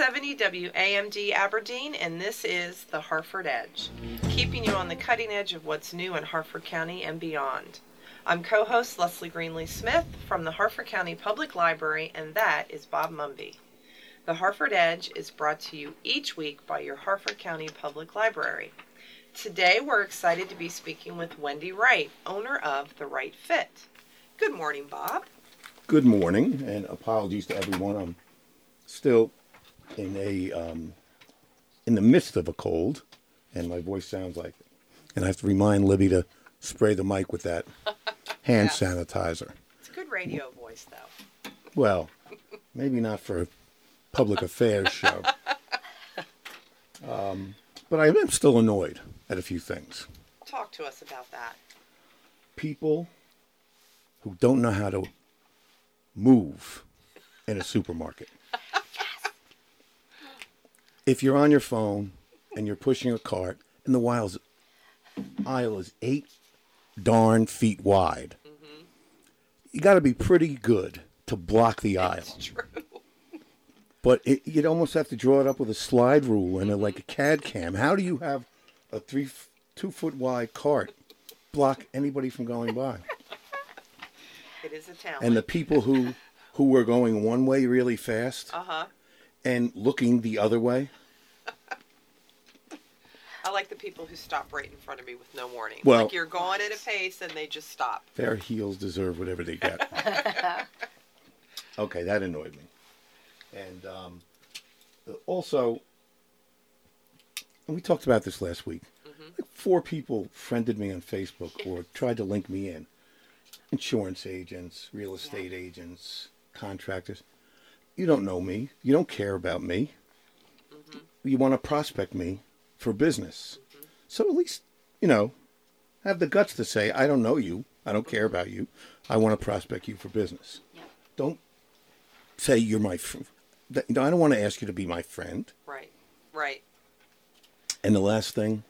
970 WAMD Aberdeen, and this is the Harford Edge, keeping you on the cutting edge of what's new in Harford County and beyond. I'm co host Leslie Greenly Smith from the Harford County Public Library, and that is Bob Mumby. The Harford Edge is brought to you each week by your Harford County Public Library. Today we're excited to be speaking with Wendy Wright, owner of The Wright Fit. Good morning, Bob. Good morning, and apologies to everyone. I'm still in a um, in the midst of a cold, and my voice sounds like it. And I have to remind Libby to spray the mic with that hand Yes. sanitizer. It's a good radio voice, though. Well, maybe not for a public affairs show. Um, but I am still annoyed at a few things. Talk to us about that. People who don't know how to move in a supermarket. If you're on your phone and you're pushing a cart and the wiles- aisle is eight darn feet wide, you got to be pretty good to block the aisle. It's true. But it, you'd almost have to draw it up with a slide rule and a, like a CAD cam. How do you have a three, two foot wide cart block anybody from going by? It is a talent. And the people who who were going one way really fast uh huh. and looking the other way. I like the people who stop right in front of me with no warning. Well- like you're going at a pace and they just stop. Their heels deserve whatever they get. okay, that annoyed me. And um, also, and we talked about this last week. Like four people friended me on Facebook or tried to link me in. Insurance agents, real estate agents, contractors. You don't know me. You don't care about me. You want to prospect me for business. So at least, you know, have the guts to say, I don't know you. I don't care about you. I want to prospect you for business. Yep. Don't say you're my friend. I don't want to ask you to be my friend. Right. Right. And the last thing,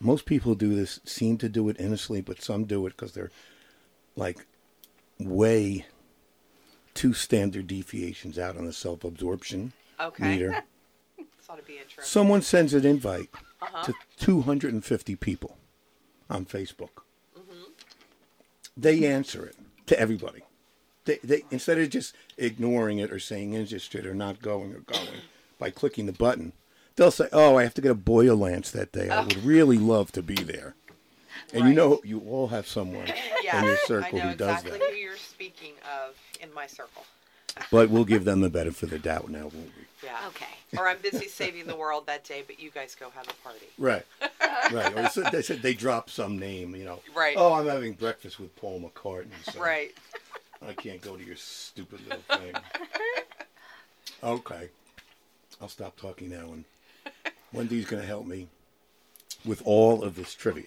most people do this, seem to do it innocently, but some do it because they're like way two standard deviations out on the self absorption Okay. meter. Ought to be interesting. Someone sends an invite Uh-huh. to 250 people on Facebook. They answer it to everybody. They, they instead of just ignoring it or saying interested or not going or going by clicking the button, they'll say, "Oh, I have to get a boil lance that day. I would really love to be there." And you know, you all have someone yeah, in your circle who does exactly that. who you're speaking of in my circle. But we'll give them the benefit of the doubt now, won't we? Yeah. Okay. Or I'm busy saving the world that day, but you guys go have a party. Right, right. Or so- they said they dropped some name, you know. Right. Oh, I'm having breakfast with Paul McCartney. So Right. I can't go to your stupid little thing. okay, I'll stop talking now, and Wendy's going to help me with all of this trivia.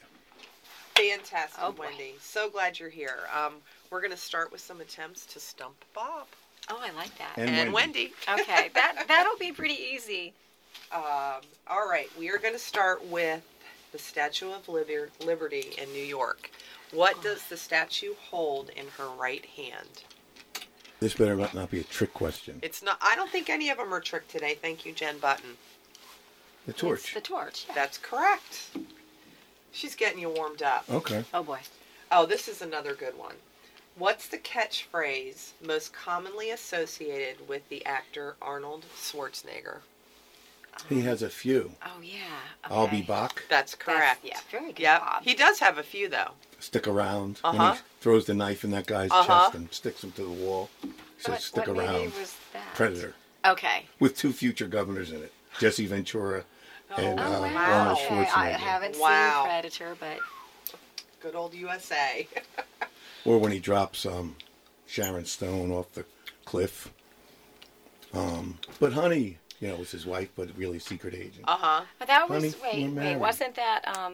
Fantastic, Oh. Wendy. So glad you're here. Um, we're going to start with some attempts to stump Bob Oh, I like that. And and, Wendy. Wendy. okay, that that'll be pretty easy. Um, all right, we are going to start with the Statue of Liber- Liberty in New York. What does the statue hold in her right hand? This better not not be a trick question. It's not. I don't think any of them are tricked today. Thank you, Jen Button. The It's torch. the torch. yeah. That's correct. She's getting you warmed up. Okay. Oh boy. Oh, this is another good one. What's the catchphrase most commonly associated with the actor Arnold Schwarzenegger? He has a few. Oh yeah. I'll be okay. back. That's correct. yeah, very good, Yep. Bob. He does have a few though. Stick around. When Uh-huh. he throws the knife in that guy's Uh-huh. chest and sticks him to the wall. So What, stick what around. movie was that? Predator. Okay. With two future governors in it. Jesse Ventura and Oh, uh, Oh, wow. Arnold Okay, I haven't Wow. seen Predator, but Good old USA. Or when he drops um, Sharon Stone off the cliff. Um, but honey, you know, was his wife, but really secret agent. Uh huh. but that was Honey, wait, wait, wasn't that um?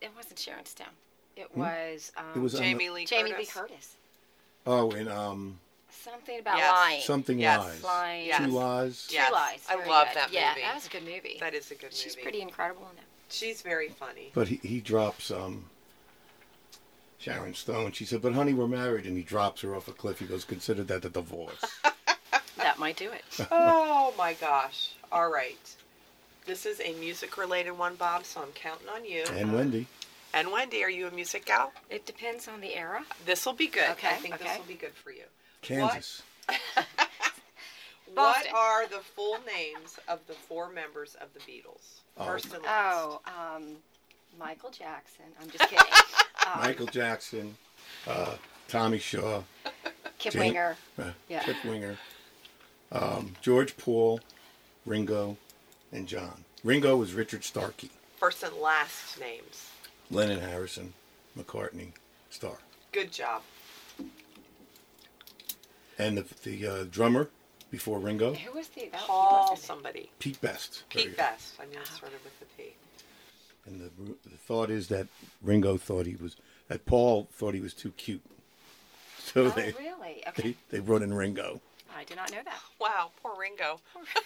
It wasn't Sharon Stone. It was um. Hmm? It was on Jamie Lee Jamie Curtis. Lee Curtis. Oh, and um, Something about Yes. lying. something Yes. lies. Lying. Yes. Two lies. True Yes. Lies. I Very love good. that Yeah, movie. that was a good movie. That is a good She's movie. She's pretty incredible in that. She's very funny. But he, he drops um, Sharon Stone. She said, "But honey, we're married," and he drops her off a cliff. He goes, "Consider that a divorce." That might do it. oh my gosh. All right. This is a music related one, Bob, so I'm counting on you. And Wendy. And Wendy, are you a music gal? It depends on the era. This will be good. Okay. I Okay, think this will be good for you. Kansas. What Boston. are the full names of the four members of the Beatles? Oh. First and last. Oh, um, Michael Jackson. I'm just kidding. Um, Michael Jackson, uh, Tommy Shaw, Kip Jane- Winger. uh, Yeah. Kip Winger, um, George Paul, Ringo, and John. Ringo was Richard Starkey. First and last names. Lennon Harrison, McCartney, Starr. Good job. And the, the uh, drummer before Ringo, Who was the that Paul was somebody. Pete Best. Pete. Best. I knew it started with the P. And the, the thought is that Ringo thought he was, that Paul thought he was too cute. So Oh, they, really? they, Okay. they brought in Ringo. I did not know that. Wow, poor Ringo.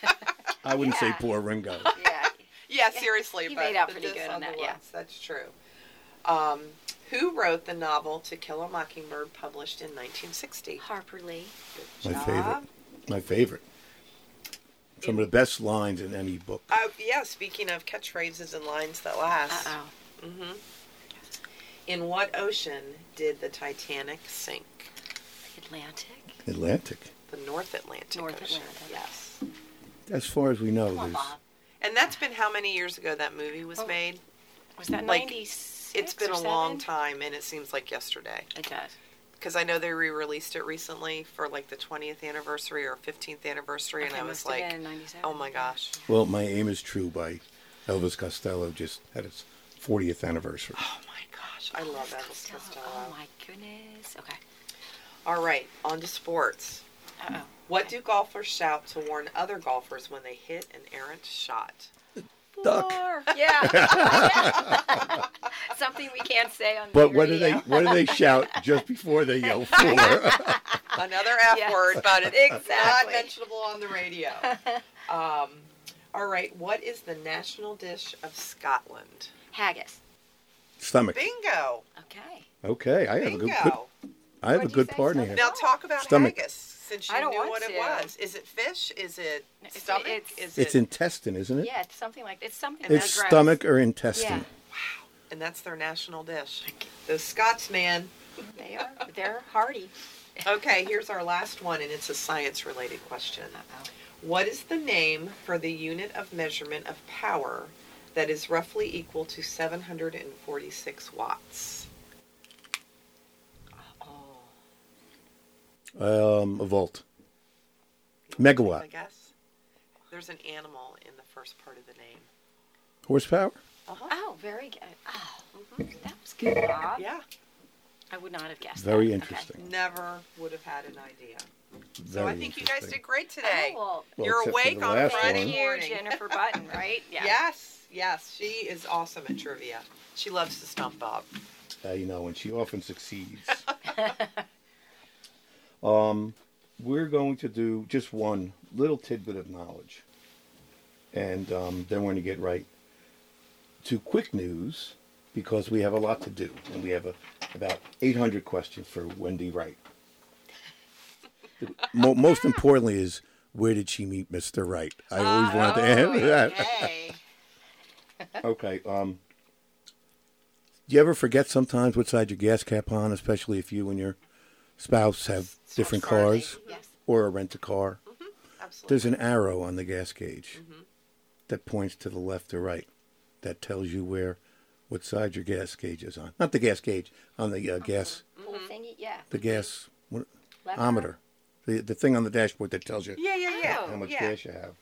I wouldn't say poor Ringo. Yeah. Yeah, seriously, he but made out pretty good on that, yeah. That's true. Um, who wrote the novel To Kill a Mockingbird, published in 1960? Harper Lee. Good My favorite. My favorite. Some of the best lines in any book. Uh, yeah, speaking of catchphrases and lines that last. Uh oh. hmm In what ocean did the Titanic sink? Atlantic. Atlantic. The North Atlantic North Ocean. Atlantic. Yes. As far as we know, Come on, there's And that's been how many years ago that movie was Oh, made? Was that like, 96? It's been or a long time, and it seems like yesterday. It does. Because I know they re-released it recently for like the 20th anniversary or 15th anniversary, and Okay, I was like, oh my gosh. well, my aim is true by Elvis Costello just had its 40th anniversary. Oh my gosh, I love Elvis Costello. Costello. Oh my goodness. Okay. All right, on to sports. Uh oh. What do golfers shout to warn other golfers when they hit an errant shot? Duck. Yeah. Something we can't say on But the what do they radio. what do they shout just before they yell four? Another F Yes. word, but it's not mentionable on the radio. Um, all right, what is the national dish of Scotland? Haggis. Stomach. Bingo. Okay. Okay, I have a good, good I have a What'd you good partner here. Now talk about Stomach. haggis since you I don't knew want what it was. Is it fish? Is it No, it's- stomach? it's- is It's it? intestine, isn't it? Yeah, it's something like it's something. And It's that's gross. stomach or intestine. Wow. And that's their national dish. Those Scots, man. They are. They're hardy. Okay, here's our last one, and it's a science-related question. What is the name for the unit of measurement of power that is roughly equal to 746 watts? Oh. Um, a volt. Megawatt. I guess. There's an animal in the first part of the name. Horsepower? Uh-huh. Oh, very good. Oh, that was good, Bob. Yeah, I would not have guessed. Very that. interesting. never would have had an idea. So I think you guys did great today. Oh, well, Well, You're awake on Friday one. thank you, morning. Jennifer Button, right? Yeah. Yes, yes, she is awesome at trivia. She loves to stump Bob. Uh, you know, and she often succeeds. um, we're going to do just one little tidbit of knowledge, and um, then we're going to get right to quick news because we have a lot to do, and we have a, about 800 questions for Wendy Wright. Most importantly is where did she meet Mr. Wright? I always wanted to answer that. Okay. Okay. Um, do you ever forget sometimes what side your gas cap on, especially if you and your spouse have different cars Yes. or a rent a car? Absolutely. There's an arrow on the gas gauge that points to the left or right that tells you where what side your gas gauge is on. Not the gas gauge, on the uh, gas Little thingy, yeah. the gas what, ometer. The the thing on the dashboard that tells you Yeah, yeah, yeah. How much yeah. gas you have.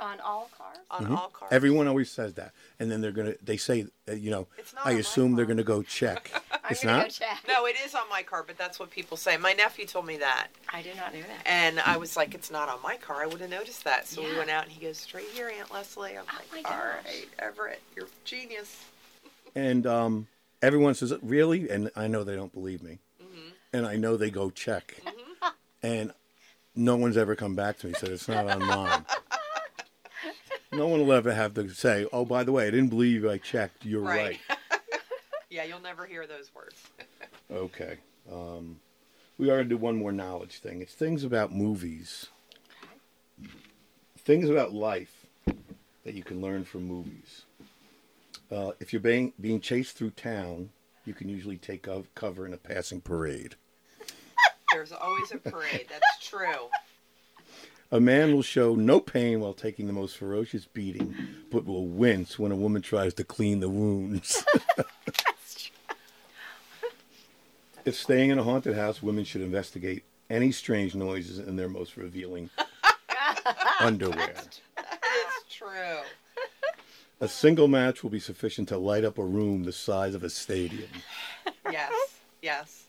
On all cars. On Mhm. all cars. Everyone always says that, and then they're gonna. They say, uh, you know, I assume they're gonna go check. It's not. go check. No, it is on my car, but that's what people say. My nephew told me that. I did not know that. And I was like, it's not on my car. I would have noticed that. So we went out and he goes, straight here, Aunt Leslie. I'm Oh like, my all gosh. right, Everett, you're genius. And um, everyone says, "Really?" And I know they don't believe me, Mm-hmm. and I know they go check, and no one's ever come back to me and said it's not on mine. no one will ever have to say, "Oh, by the way, I didn't believe. I checked. You're right." yeah, you'll never hear those words. Okay. Um, we are going to do one more knowledge thing. It's things about movies, things about life that you can learn from movies. Uh, if you're being being chased through town, you can usually take cover in a passing parade. There's always a parade. That's true. A man will show no pain while taking the most ferocious beating, but will wince when a woman tries to clean the wounds. if staying in a haunted house, women should investigate any strange noises in their most revealing underwear. That is true. A single match will be sufficient to light up a room the size of a stadium. Yes. Yes.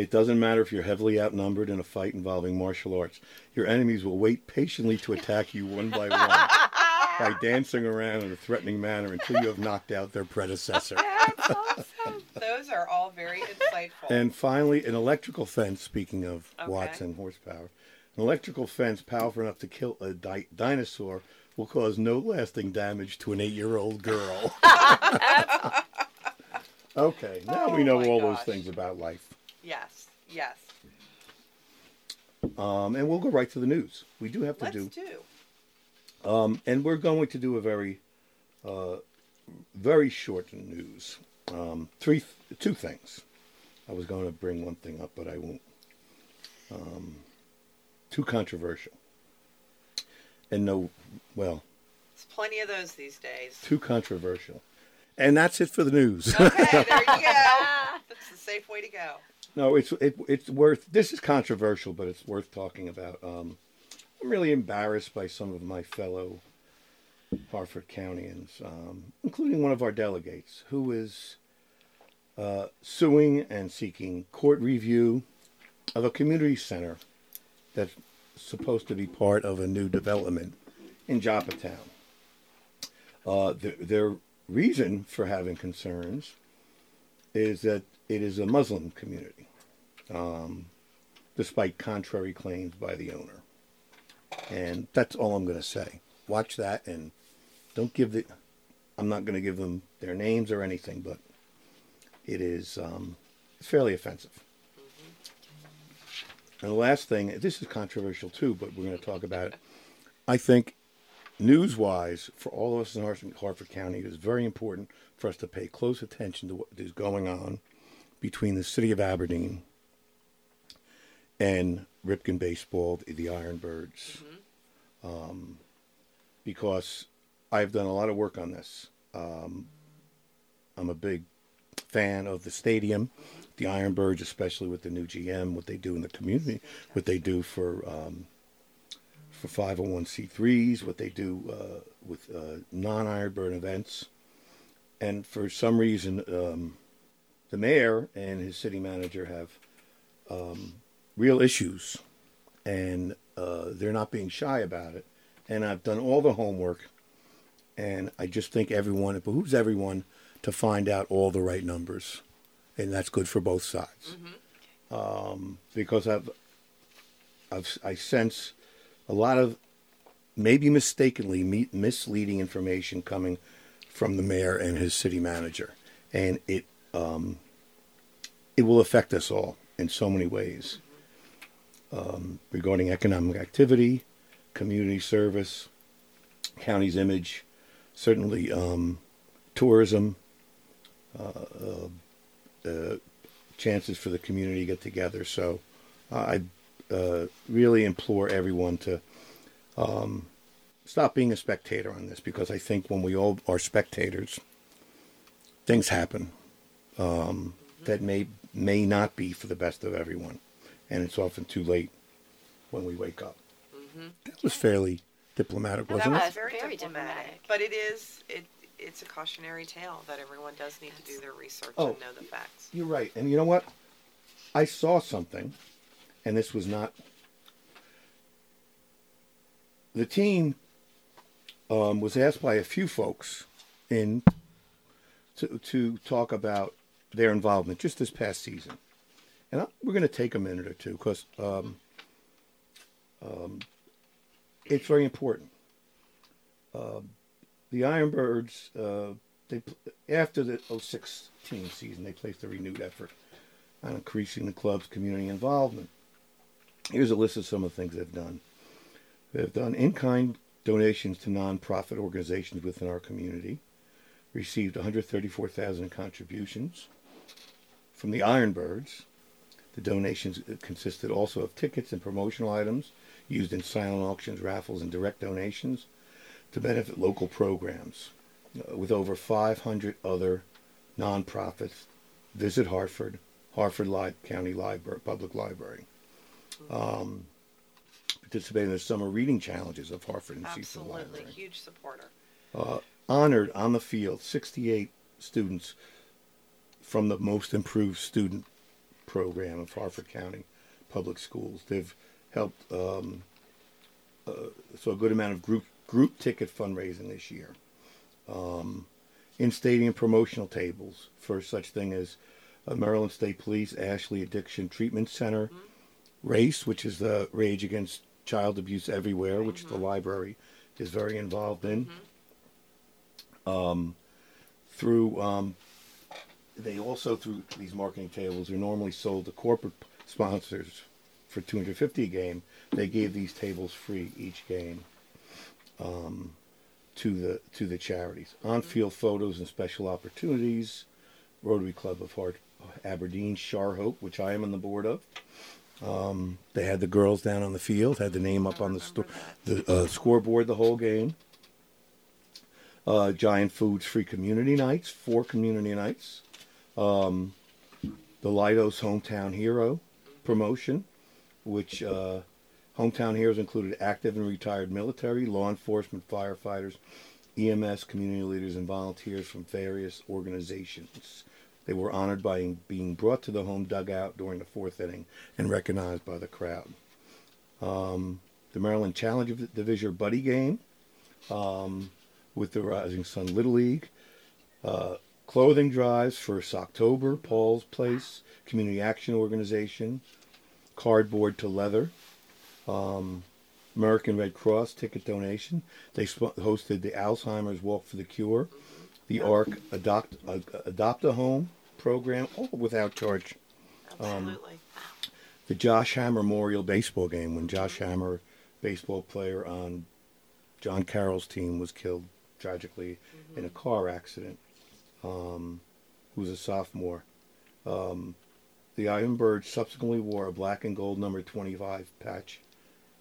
It doesn't matter if you're heavily outnumbered in a fight involving martial arts. Your enemies will wait patiently to attack you one by one by dancing around in a threatening manner until you have knocked out their predecessor. That's awesome. Those are all very insightful. And finally, an electrical fence, speaking of Okay. watts and horsepower, an electrical fence powerful enough to kill a di- dinosaur will cause no lasting damage to an eight year old girl. okay, now we Oh know my all those things about life. Yes. Yes. Um, and we'll go right to the news. We do have to Let's do. do. Um, and we're going to do a very, uh, very short news. Um, three, two things. I was going to bring one thing up, but I won't. Um, too controversial. And no, well, There's plenty of those these days. too controversial. And that's it for the news. Okay, there you go. That's the safe way to go. No, it's it, it's worth. This is controversial, but it's worth talking about. Um, I'm really embarrassed by some of my fellow Harford Countyans, um, including one of our delegates, who is uh, suing and seeking court review of a community center that's supposed to be part of a new development in Joppatowne. Uh, th- their reason for having concerns is that it is a Muslim community, um, despite contrary claims by the owner. And that's all I'm going to say. Watch that and don't give the. I'm not going to give them their names or anything, but it is um, it's fairly offensive. And the last thing, this is controversial too, but we're going to talk about it. I think news-wise, for all of us in Harford County, it is very important for us to pay close attention to what is going on between the city of Aberdeen and Ripken Baseball, the Ironbirds, um, because I've done a lot of work on this. Um, I'm a big fan of the stadium, the Ironbirds, especially with the new GM, what they do in the community, what they do for um, for 501c3s, what they do uh, with uh, non-Ironbird events, and for some reason, um, the mayor and his city manager have um, real issues, and uh, they're not being shy about it. And I've done all the homework, and I just think everyone, it behooves everyone to find out all the right numbers, and that's good for both sides. Um, because I've, I've, I sense a lot of maybe mistakenly me- misleading information coming from the mayor and his city manager, and it um, it will affect us all in so many ways um, regarding economic activity, community service, county's image, certainly um, tourism, uh, uh, uh, chances for the community to get together. So I uh, really implore everyone to um, stop being a spectator on this because I think when we all are spectators, things happen um, that may may not be for the best of everyone, and it's often too late when we wake up. That was fairly diplomatic, wasn't was it? was very, very diplomatic. diplomatic. But it is it it's a cautionary tale that everyone does need to do their research Oh. and know the facts. You're right. And you know what? I saw something, and this was not. The team um, was asked by a few folks in to to talk about their involvement just this past season, and I, we're going to take a minute or two because um, um, it's very important. Uh, the Ironbirds, uh, they after the 06 team season, they placed a renewed effort on increasing the club's community involvement. Here's a list of some of the things they've done. They've done in-kind donations to nonprofit organizations within our community, received 134,000 contributions from the Ironbirds. The donations consisted also of tickets and promotional items used in silent auctions, raffles, and direct donations to benefit local programs. Uh, with over 500 other nonprofits, visit Harford, Harford Li- County Library, Public Library. Um, participate in the summer reading challenges of Harford and Cecil Absolutely. Library. Huge supporter. Uh, honored on the field 68 students from the most improved student program of Harford County Public Schools. They've helped um, uh, so a good amount of group group ticket fundraising this year. Um, in stadium promotional tables for such thing as uh, Maryland State Police Ashley Addiction Treatment Center, RACE, which is the Rage Against Child Abuse Everywhere, which the library is very involved in. Um, through um, they also through these marketing tables are normally sold to corporate sponsors for 250 a game. They gave these tables free each game um, to the to the charities. On-field photos and special opportunities. Rotary Club of Hart, Aberdeen, Sharhope, which I am on the board of. Um, they had the girls down on the field, had the name up on the sto- the uh, scoreboard the whole game. Uh, Giant Foods Free Community Nights, four community nights. Um, the Lidos Hometown Hero promotion, which uh, Hometown Heroes included active and retired military, law enforcement, firefighters, EMS, community leaders, and volunteers from various organizations. They were honored by being brought to the home dugout during the fourth inning and recognized by the crowd. Um, the Maryland Challenge Division Buddy Game um, with the Rising Sun Little League. Uh, clothing drives for Socktober, Paul's Place, Community Action Organization, Cardboard to Leather, um, American Red Cross ticket donation. They sp- hosted the Alzheimer's Walk for the Cure, the ARC Adopt uh, Adopt a Home program, all without charge. Absolutely. The Josh Hammer Memorial Baseball game when Josh Hammer, baseball player on John Carroll's team, was killed tragically in a car accident. Um, who was a sophomore. Um, the Ironbirds subsequently wore a black and gold number 25 patch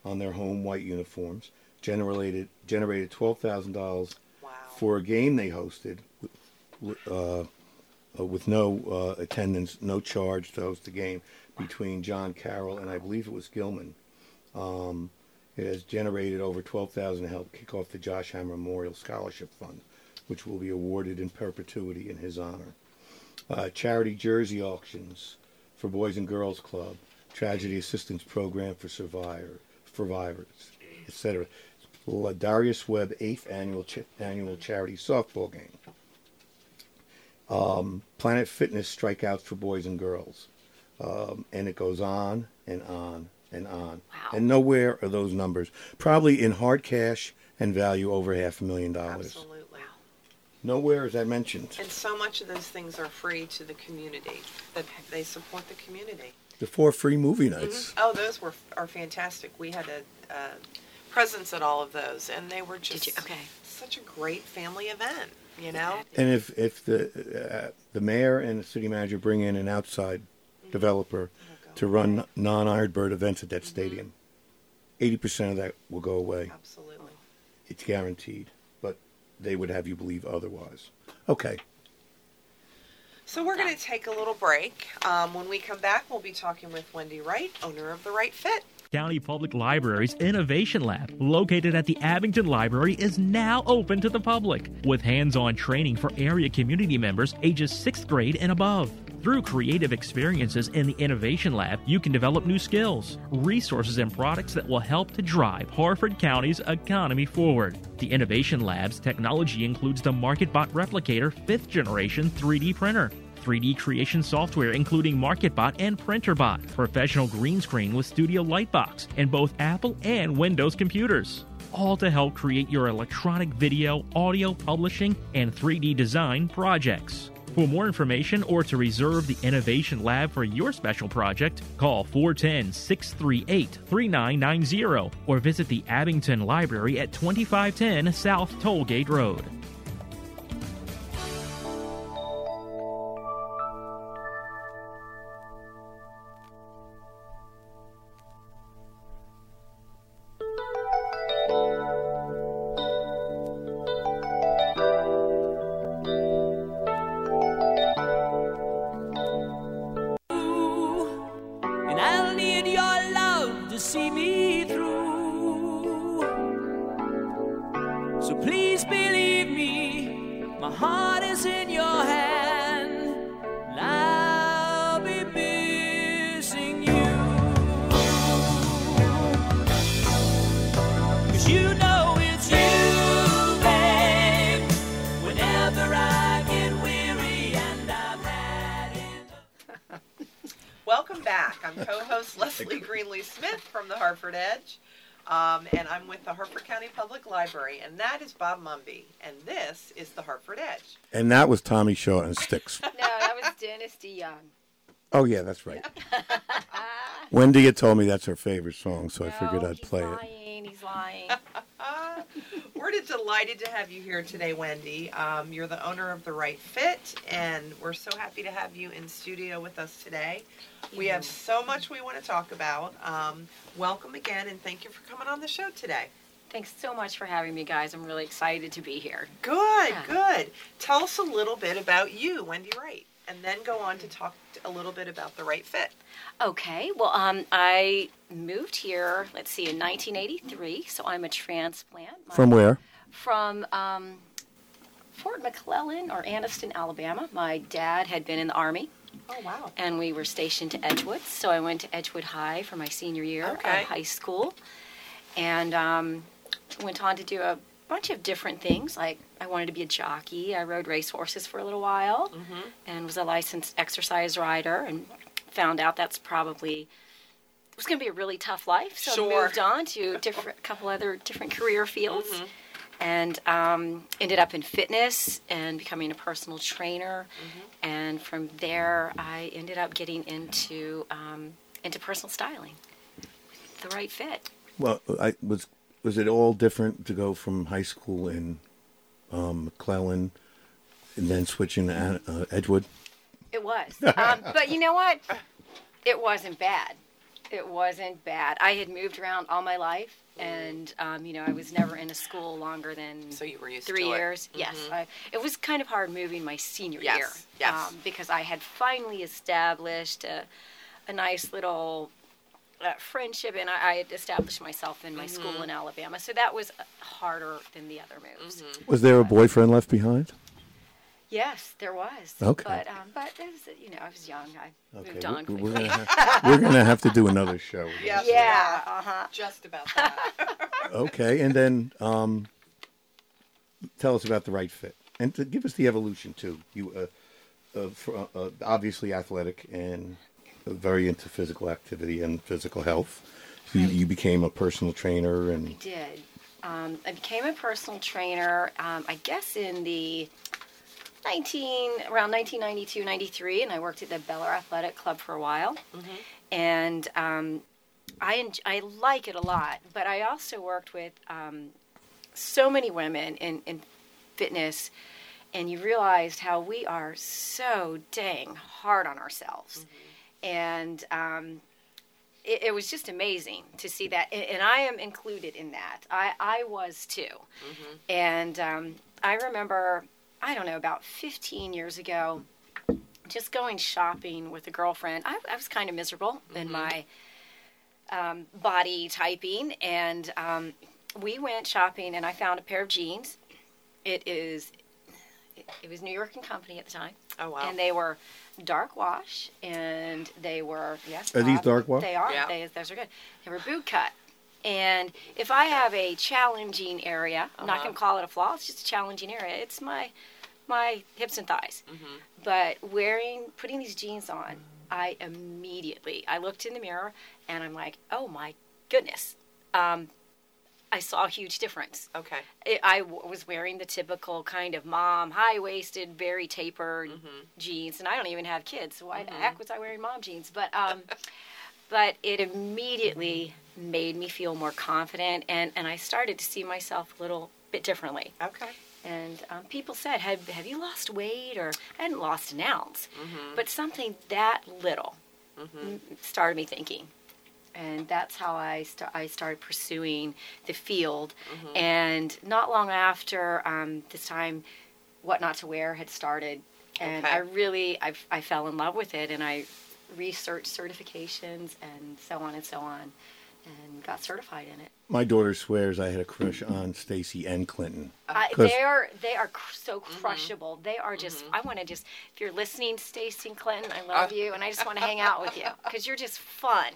on their home white uniforms. Generated generated twelve thousand dollars wow. for a game they hosted, with, uh, uh, with no uh, attendance, no charge to host the game between John Carroll and I believe it was Gilman. Um, it has generated over twelve thousand to help kick off the Josh Hammer Memorial Scholarship Fund, which will be awarded in perpetuity in his honor. Uh, charity jersey auctions for Boys and Girls Club, Tragedy Assistance Program for survivor, survivors, etc. Darius Webb eighth annual ch- annual charity softball game. Um, Planet Fitness strikeouts for boys and girls, um, and it goes on and on and on. Wow. And nowhere are those numbers. Probably in hard cash and value over half a million dollars. Absolutely. Nowhere is that mentioned. And so much of those things are free to the community. That they support the community. The four free movie nights. Oh, those were are fantastic. We had a uh, presence at all of those, and they were just you? Okay. such a great family event. You know, And if if the uh, the mayor and the city manager bring in an outside developer to run non Ironbird events at that stadium, eighty percent of that will go away. absolutely. It's guaranteed. But they would have you believe otherwise. Okay. So we're going to take a little break. Um, when we come back, we'll be talking with Wendy Wright, owner of the Wright Fit. County Public Library's Innovation Lab, located at the Abingdon Library, is now open to the public with hands on training for area community members ages 6th grade and above. Through creative experiences in the Innovation Lab, you can develop new skills, resources, and products that will help to drive Harford County's economy forward. The Innovation Lab's technology includes the MakerBot Replicator 5th generation 3D printer. 3D creation software including MakerBot and Printrbot, professional green screen with Studio Lightbox, and both Apple and Windows computers. All to help create your electronic video, audio publishing, and 3D design projects. For more information or to reserve the Innovation Lab for your special project, call 410 638 3990 or visit the Abingdon Library at 2510 South Tollgate Road. Leslie Greenly Smith from the Harford Edge, um, and I'm with the Harford County Public Library, and that is Bob Mumby, and this is the Harford Edge. And that was Tommy Shaw and Styx. No, that was Dennis DeYoung. Oh yeah, that's right. Wendy had told me that's her favorite song, so I figured I'd he's play it. Lying. He's lying. We're delighted to have you here today, Wendy. Um, you're the owner of the Wright Fit, and we're so happy to have you in studio with us today. We have so much we want to talk about. Um, welcome again, and thank you for coming on the show today. Thanks so much for having me, guys. I'm really excited to be here. Good, Yeah. good. Tell us a little bit about you, Wendy Wright, and then go on to talk a little bit about the Wright Fit. Okay, well, um, I moved here, let's see, in 1983, so I'm a transplant. My- From where? From um, Fort McClellan or Anniston, Alabama. My dad had been in the Army, Oh wow. and we were stationed to Edgewood, so I went to Edgewood High for my senior year Okay. of high school, and um, went on to do a bunch of different things. Like I wanted to be a jockey. I rode racehorses for a little while, Mm-hmm. and was a licensed exercise rider, and found out that's probably it was going to be a really tough life. So Sure. I moved on to different couple other different career fields. Mm-hmm. And um, ended up in fitness and becoming a personal trainer, Mm-hmm. and from there I ended up getting into um, into personal styling, the Wright fit. Well, I was was it all different to go from high school in um, McClellan and then switching to uh, Edgewood? It was. Um, but you know what? It wasn't bad. It wasn't bad. I had moved around all my life, and um, you know, I was never in a school longer than So you were used three to it. years. Yes, I, it was kind of hard moving my senior Yes, year. yes. Um, because I had finally established a, a nice little uh, friendship, and I, I had established myself in my Mm-hmm. school in Alabama. So that was uh, harder than the other moves. Mm-hmm. Was there a boyfriend left behind? Yes, there was. Okay. But um, but it was, you know, I was young. I Okay, moved on we- quickly. we're gonna have, we're gonna have to do another show. Yes, Yeah. we. Uh huh. Just about that. Okay, and then um, tell us about the Wright fit, and to give us the evolution too. You uh, uh, for, uh, uh, obviously athletic and very into physical activity and physical health. You, you became a personal trainer, and I did. Um, I became a personal trainer, um, I guess, in the 19 around 1992, 93, and I worked at the Bel Air Athletic Club for a while. And um, I en- I like it a lot, but I also worked with um, so many women in, in fitness, and you realized how we are so dang hard on ourselves. And um, it, it was just amazing to see that, and, and I am included in that. I, I was too, and um, I remember, I don't know, about 15 years ago, just going shopping with a girlfriend. I, I was kind of miserable in my um, body typing, and um, we went shopping, and I found a pair of jeans. It is, it, it was New York and Company at the time Oh wow. and they were dark wash, and they were yes. Are these dark wash? They are. Yeah. They, those are good. They were boot cut, and if I have a challenging area, I'm not Uh-huh. going to call it a flaw. It's just a challenging area. It's my my hips and thighs. Mm-hmm. But wearing putting these jeans on, I immediately I looked in the mirror and I'm like, oh my goodness. Um, I saw a huge difference. Okay. It, I w- was wearing the typical kind of mom, high waisted, very tapered Mm-hmm. jeans, and I don't even have kids, so why the heck was I wearing mom jeans? But um, but it immediately made me feel more confident, and and I started to see myself a little bit differently. Okay. And um, people said, "Have have you lost weight?" Or I hadn't lost an ounce, Mm-hmm. but something that little m- started me thinking, and that's how I st- I started pursuing the field. Mm-hmm. And not long after um, this time, what not to wear had started, and Okay. I really I, I fell in love with it, and I researched certifications and so on and so on, and got certified in it. My daughter swears I had a crush on Stacy and Clinton. I, 'Cause- they are they are cr- so crushable. They are just. I want to just. If you're listening, Stacy and Clinton, I love Uh. you, and I just want to hang out with you because you're just fun.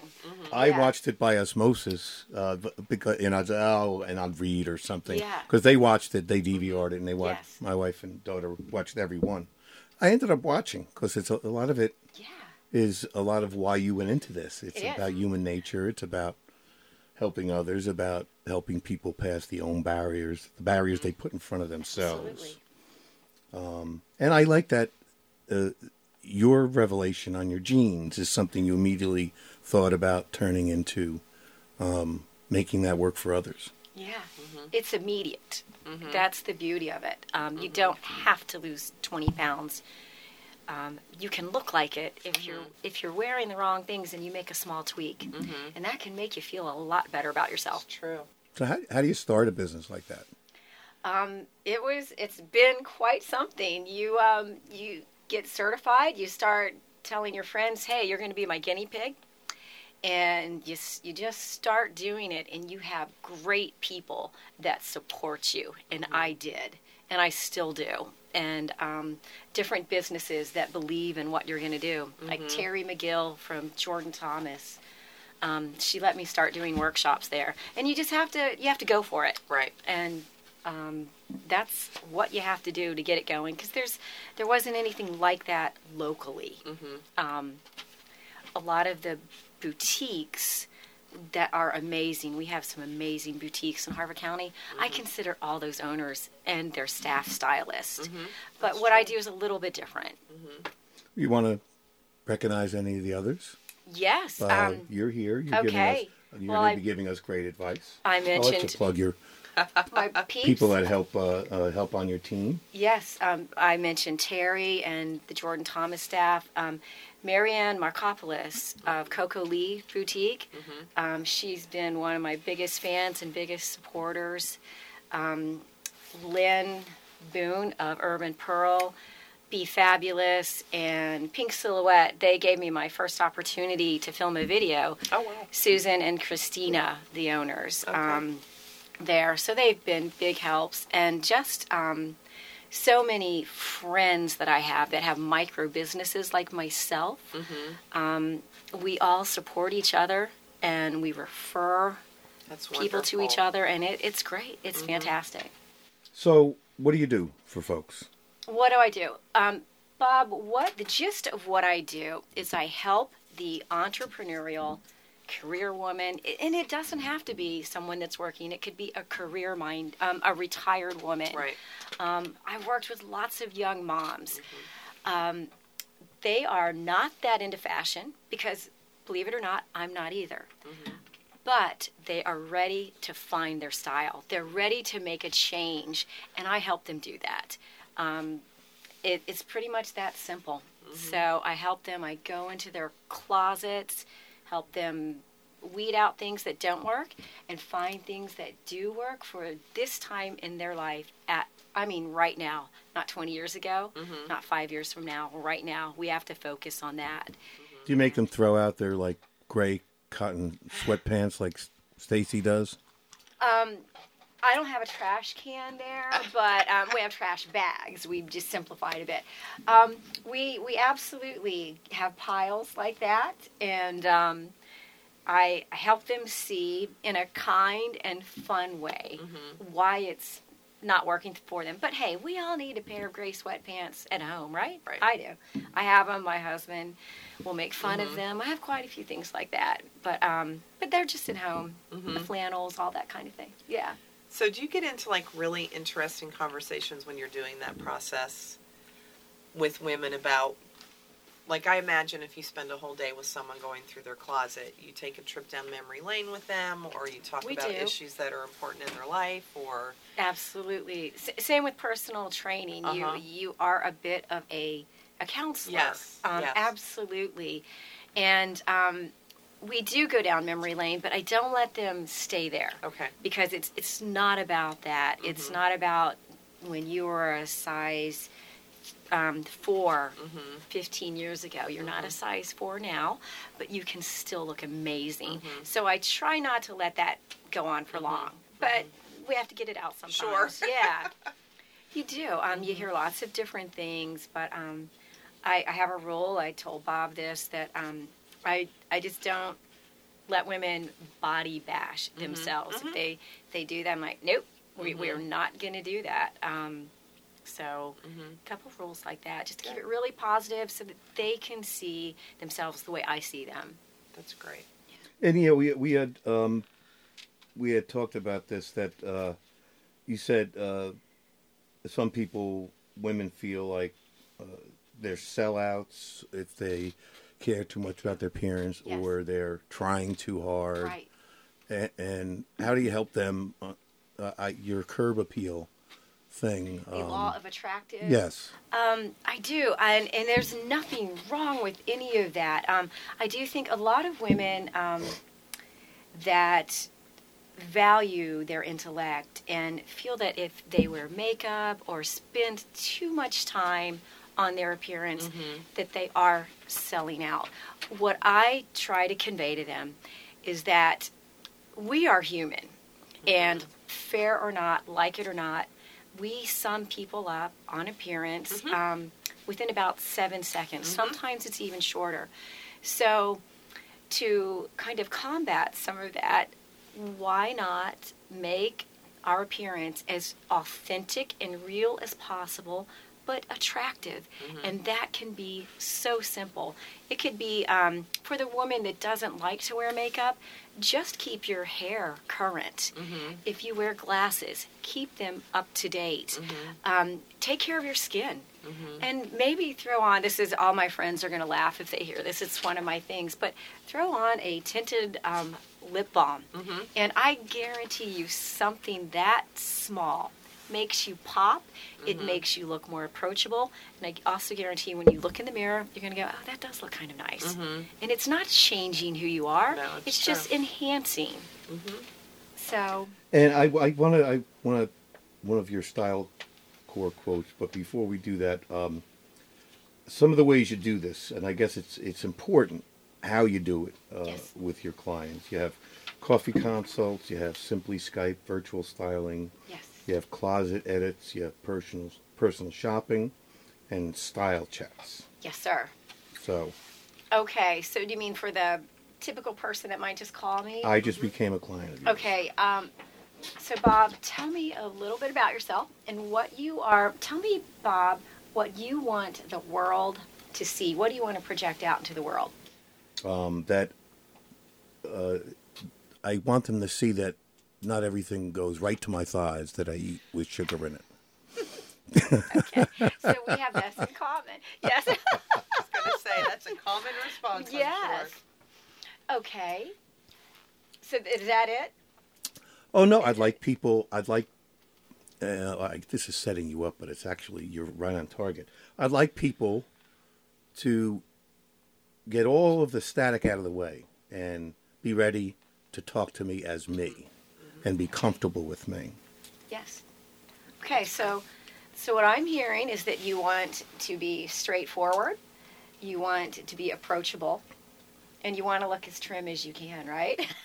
I Yeah. watched it by osmosis, uh, b- because and I'd oh, and I'd read or something. Yeah. Because they watched it, they DVR'd it, and they watched. Yes. My wife and daughter watched every one. I ended up watching because it's a, a lot of it Yeah. is a lot of why you went into this. It's It is. about human nature. It's about helping others, about helping people past the own barriers, the barriers they put in front of themselves. Absolutely. And I like that uh, your revelation on your genes is something you immediately thought about turning into um, making that work for others. Yeah. It's immediate. That's the beauty of it. Um, You don't have to lose 20 pounds. Um, you can look like it if you're if you're wearing the wrong things and you make a small tweak, and that can make you feel a lot better about yourself. It's true. So how, how do you start a business like that? Um, it was. It's been quite something. You um, you get certified. You start telling your friends, "Hey, you're going to be my guinea pig," and you s- you just start doing it, and you have great people that support you. And I did, and I still do. And um, different businesses that believe in what you're going to do, like Terry McGill from Jordan Thomas. Um, she let me start doing workshops there, and you just have to you have to go for it Right. and um, that's what you have to do to get it going because there's there wasn't anything like that locally. Um, a lot of the boutiques that are amazing. We have some amazing boutiques in Harford County. I consider all those owners and their staff stylists. But what I do is a little bit different. You want to recognize any of the others? Yes. Uh, um, you're here. You're okay. giving us. You're Well, going to be giving us great advice. I mentioned. I'll let mentioned you plug your my peeps. people that help uh, uh, help on your team. Yes, um, I mentioned Terry and the Jordan Thomas staff. Um, Marianne Markopoulos of Coco Lee Boutique. Um, she's been one of my biggest fans and biggest supporters. Um, Lynn Boone of Urban Pearl, Be Fabulous, and Pink Silhouette. They gave me my first opportunity to film a video. Oh wow. Susan and Christina, the owners, Okay. um, there. So they've been big helps, and just um, so many friends that I have that have micro businesses like myself. Mm-hmm. Um, we all support each other, and we refer That's people to each other, and it, it's great. It's Mm-hmm. fantastic. So, what do you do for folks? What do I do? Um, Bob, what the gist of what I do is I help the entrepreneurial career woman, and it doesn't have to be someone that's working. It could be a career mind, um, a retired woman. Right. Um, I've worked with lots of young moms. Um, they are not that into fashion because, believe it or not, I'm not either. But they are ready to find their style. They're ready to make a change, and I help them do that. Um, it, it's pretty much that simple. So I help them. I go into their closets, help them weed out things that don't work, and find things that do work for this time in their life. At I mean, right now, not 20 years ago, mm-hmm. not five years from now. Right now, we have to focus on that. Do you make them throw out their like gray cotton sweatpants like Stacy does? Um, I don't have a trash can there, but um, we have trash bags. We've just simplified a bit. Um, we we absolutely have piles like that, and um, I help them see in a kind and fun way why it's not working for them. But hey, we all need a pair of gray sweatpants at home, right? Right. I do. I have them. My husband will make fun Mm-hmm. of them. I have quite a few things like that. But um, but they're just at home. Mm-hmm. The flannels, all that kind of thing. Yeah. So do you get into like really interesting conversations when you're doing that process with women about like I imagine if you spend a whole day with someone going through their closet, you take a trip down memory lane with them or you talk We about do. issues that are important in their life or Absolutely. S- same with personal training. Uh-huh. You you are a bit of a a counselor. Yes, Um, yes. Absolutely. And um, we do go down memory lane, but I don't let them stay there okay. because it's it's not about that. It's Mm-hmm. not about when you were a size um, 4 Mhm. 15 years ago. You're not a Mm-hmm. size four now, but you can still look amazing. Mm-hmm. So I try not to let that go on for long, but we have to get it out sometimes. Sure. yeah, you do. Um, you hear lots of different things, but um, I, I have a rule. I told Bob this that um, I I just don't let women body bash themselves. If they they do that, I'm like, nope, we, we're not going to do that. Um, so, a couple of rules like that, just to keep it really positive, so that they can see themselves the way I see them. That's great. And yeah, we we had um, we had talked about this that uh, you said uh, some people, women feel like uh, they're sellouts if they care too much about their appearance Yes. or they're trying too hard. Right. And, and how do you help them? Uh, uh, your curb appeal thing. The um, law of attractive. yes. Um, I do, and and there's nothing wrong with any of that. Um, I do think a lot of women um, that value their intellect and feel that if they wear makeup or spend too much time on their appearance, that they are selling out. What I try to convey to them is that we are human, mm-hmm. and fair or not, like it or not, we sum people up on appearance mm-hmm. um, within about seven seconds. Mm-hmm. Sometimes it's even shorter. So, to kind of combat some of that, why not make our appearance as authentic and real as possible, but attractive? And that can be so simple. It could be um, for the woman that doesn't like to wear makeup, just keep your hair current. If you wear glasses, keep them up to date. Um, take care of your skin. And maybe throw on, this is all my friends are going to laugh if they hear this, it's one of my things, but throw on a tinted um, lip balm. And I guarantee you something that small makes you pop, it makes you look more approachable, and I also guarantee when you look in the mirror, you're going to go, oh, that does look kind of nice. And it's not changing who you are, No, it's it's just true. enhancing. So, And I, I want to, I want to, one of your style core quotes. But before we do that, um, some of the ways you do this, and I guess it's it's important how you do it uh, Yes. with your clients. You have coffee consults. You have simply Skype virtual styling. yes. You have closet edits. You have personal personal shopping, and style checks. Yes, sir. So Okay, so do you mean for the typical person that might just call me? I just became a client of yours. Okay, um, so Bob, tell me a little bit about yourself and what you are. Tell me, Bob, what you want the world to see. What do you want to project out into the world? um, that uh, I want them to see that not everything goes right to my thighs that I eat with sugar in it. Okay, so we have this in common. Yes. I was going to say that's a common response. I'm yes. sure. Okay. So is that it? Oh no, I'd like people. I'd like. Uh, like this is setting you up, but it's actually you're right on target. I'd like people to get all of the static out of the way and be ready to talk to me as me and be comfortable with me. Yes. Okay, so so what I'm hearing is that you want to be straightforward, you want to be approachable, and you want to look as trim as you can, right?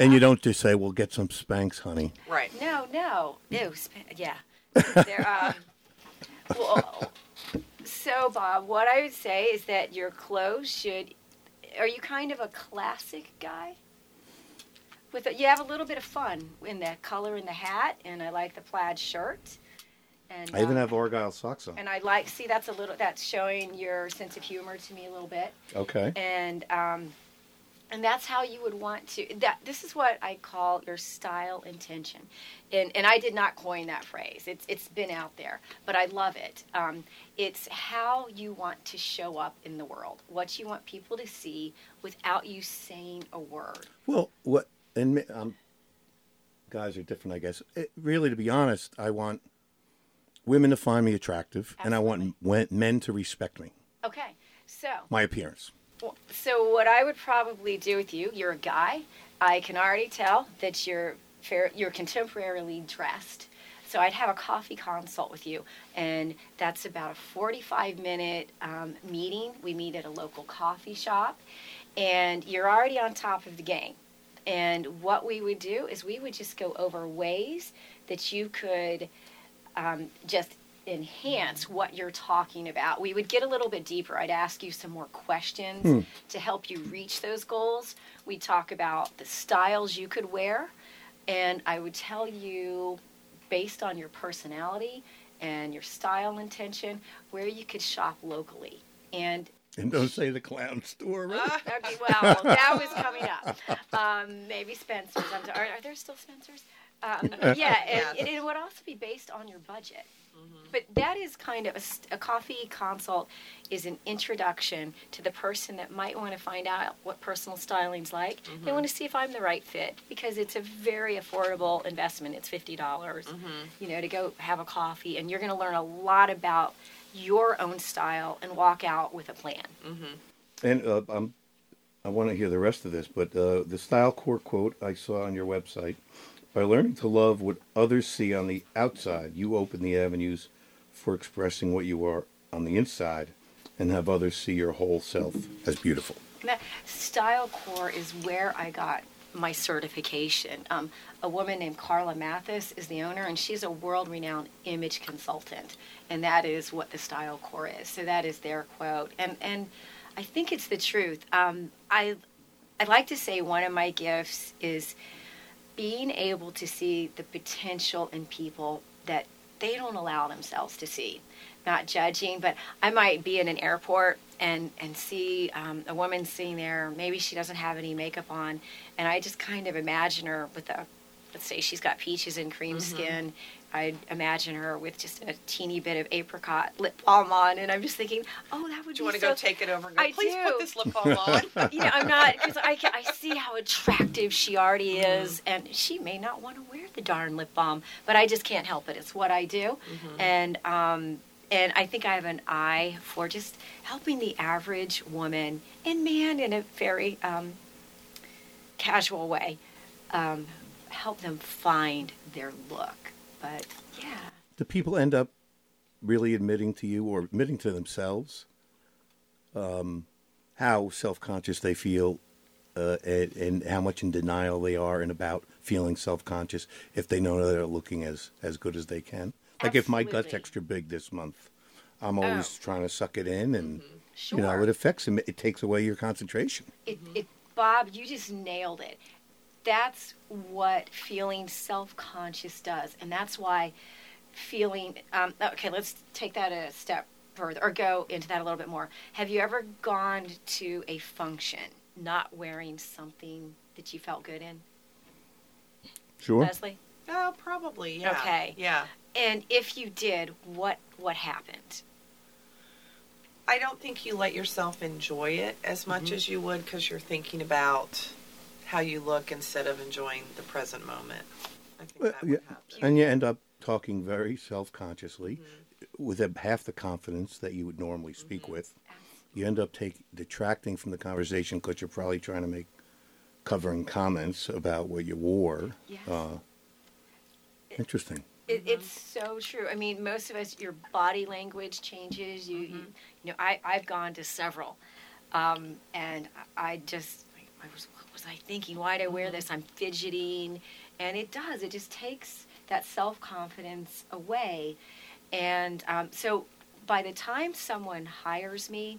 And you don't just say, "Well, get some Spanx, honey." Right. No, no, no. sp- Yeah. There. Um, well, so Bob, what I would say is that your clothes should. Are you kind of a classic guy? With a, you have a little bit of fun in the color in the hat, and I like the plaid shirt. And I even uh, have Argyle socks on. and I like see that's a little that's showing your sense of humor to me a little bit, Okay. and um, and that's how you would want to. That this is what I call your style intention, and and I did not coin that phrase. It's it's been out there, but I love it. Um, it's how you want to show up in the world, what you want people to see without you saying a word. Well, what and um, guys are different, I guess. It, really, to be honest, I want women to find me attractive, and I want men to respect me, Okay, so my appearance. So what I would probably do with you, you're a guy. I can already tell that you're fair, you're contemporarily dressed. So I'd have a coffee consult with you, and that's about a 45 minute um, meeting. We meet at a local coffee shop, and you're already on top of the game. And what we would do is we would just go over ways that you could um, just enhance what you're talking about. We would get a little bit deeper. I'd ask you some more questions to help you reach those goals. We talk about the styles you could wear, and I would tell you, based on your personality and your style intention, where you could shop locally. And And don't say the clown store. Right? Okay, well, that was coming up. Um, maybe Spencer's. I'm. Are, are there still Spencer's? Um, yeah, and, and it would also be based on your budget. But that is kind of a coffee consult is an introduction to the person that might want to find out what personal styling's like. They want to see if I'm the right fit because it's a very affordable investment. It's fifty dollars, you know, to go have a coffee, and you're going to learn a lot about your own style and walk out with a plan. And uh, I'm, I want to hear the rest of this, but uh, the style core quote I saw on your website by learning to love what others see on the outside, you open the avenues for expressing what you are on the inside and have others see your whole self as beautiful. That Style Core is where I got my certification. Um, a woman named Carla Mathis is the owner, and she's a world-renowned image consultant, and that is what the Style Core is. So that is their quote, and and I think it's the truth. Um, I I like to say one of my gifts is being able to see the potential in people that they don't allow themselves to see. Not judging, but I might be in an airport and and see um, a woman sitting there. Maybe she doesn't have any makeup on, and I just kind of imagine her with a, let's say she's got peaches and cream skin. I imagine her with just a teeny bit of apricot lip balm on, and I'm just thinking, oh, that would Do be you want to so go take it over and go, I please do. put this lip balm on? you know, I'm not because I can, I see how attractive she already Mm-hmm. is, and she may not want to wear the darn lip balm, but I just can't help it. It's what I do, Mm-hmm. and um, and I think I have an eye for just helping the average woman and man in a very um, casual way, um, help them find their look. But yeah, Do people end up really admitting to you or admitting to themselves um, how self conscious they feel uh, and, and how much in denial they are and about feeling self conscious if they know they're looking as, as good as they can? Like if my gut's extra big this month, I'm always Oh. trying to suck it in and, sure. you know, it affects them. It takes away your concentration. it, it bob you just nailed it that's what feeling self-conscious does and that's why feeling um, okay let's take that a step further or go into that a little bit more have you ever gone to a function not wearing something that you felt good in Sure. leslie oh, probably. Yeah. Okay. Yeah. and if you did what what happened I don't think you let yourself enjoy it as much Mm-hmm. as you would because you're thinking about how you look instead of enjoying the present moment. I think Well, that yeah, would happen. and you end up talking very self consciously Mm-hmm. with a, half the confidence that you would normally speak with. You end up take, detracting from the conversation because you're probably trying to make covering comments about what you wore. Yes. Uh, interesting. It, it's so true. I mean, most of us, your body language changes. You, you, you know, I, I've gone to several, um, and I I just, I was, what was I thinking? Why did I wear this? I'm fidgeting, and it does. It just takes that self confidence away, and um, so by the time someone hires me,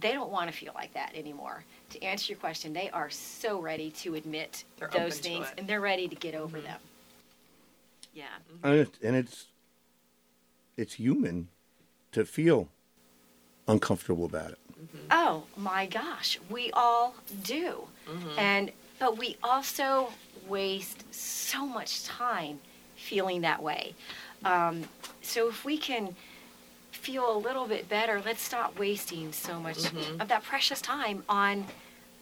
they don't want to feel like that anymore. to answer your question, they are so ready to admit They're those things. Mm-hmm. and they're ready to get over them. Yeah. Mm-hmm. and, it, and it's it's human to feel uncomfortable about it. Mm-hmm. Oh my gosh, we all do. Mm-hmm. And but we also waste so much time feeling that way. Um, so if we can feel a little bit better, let's stop wasting so much of that precious time on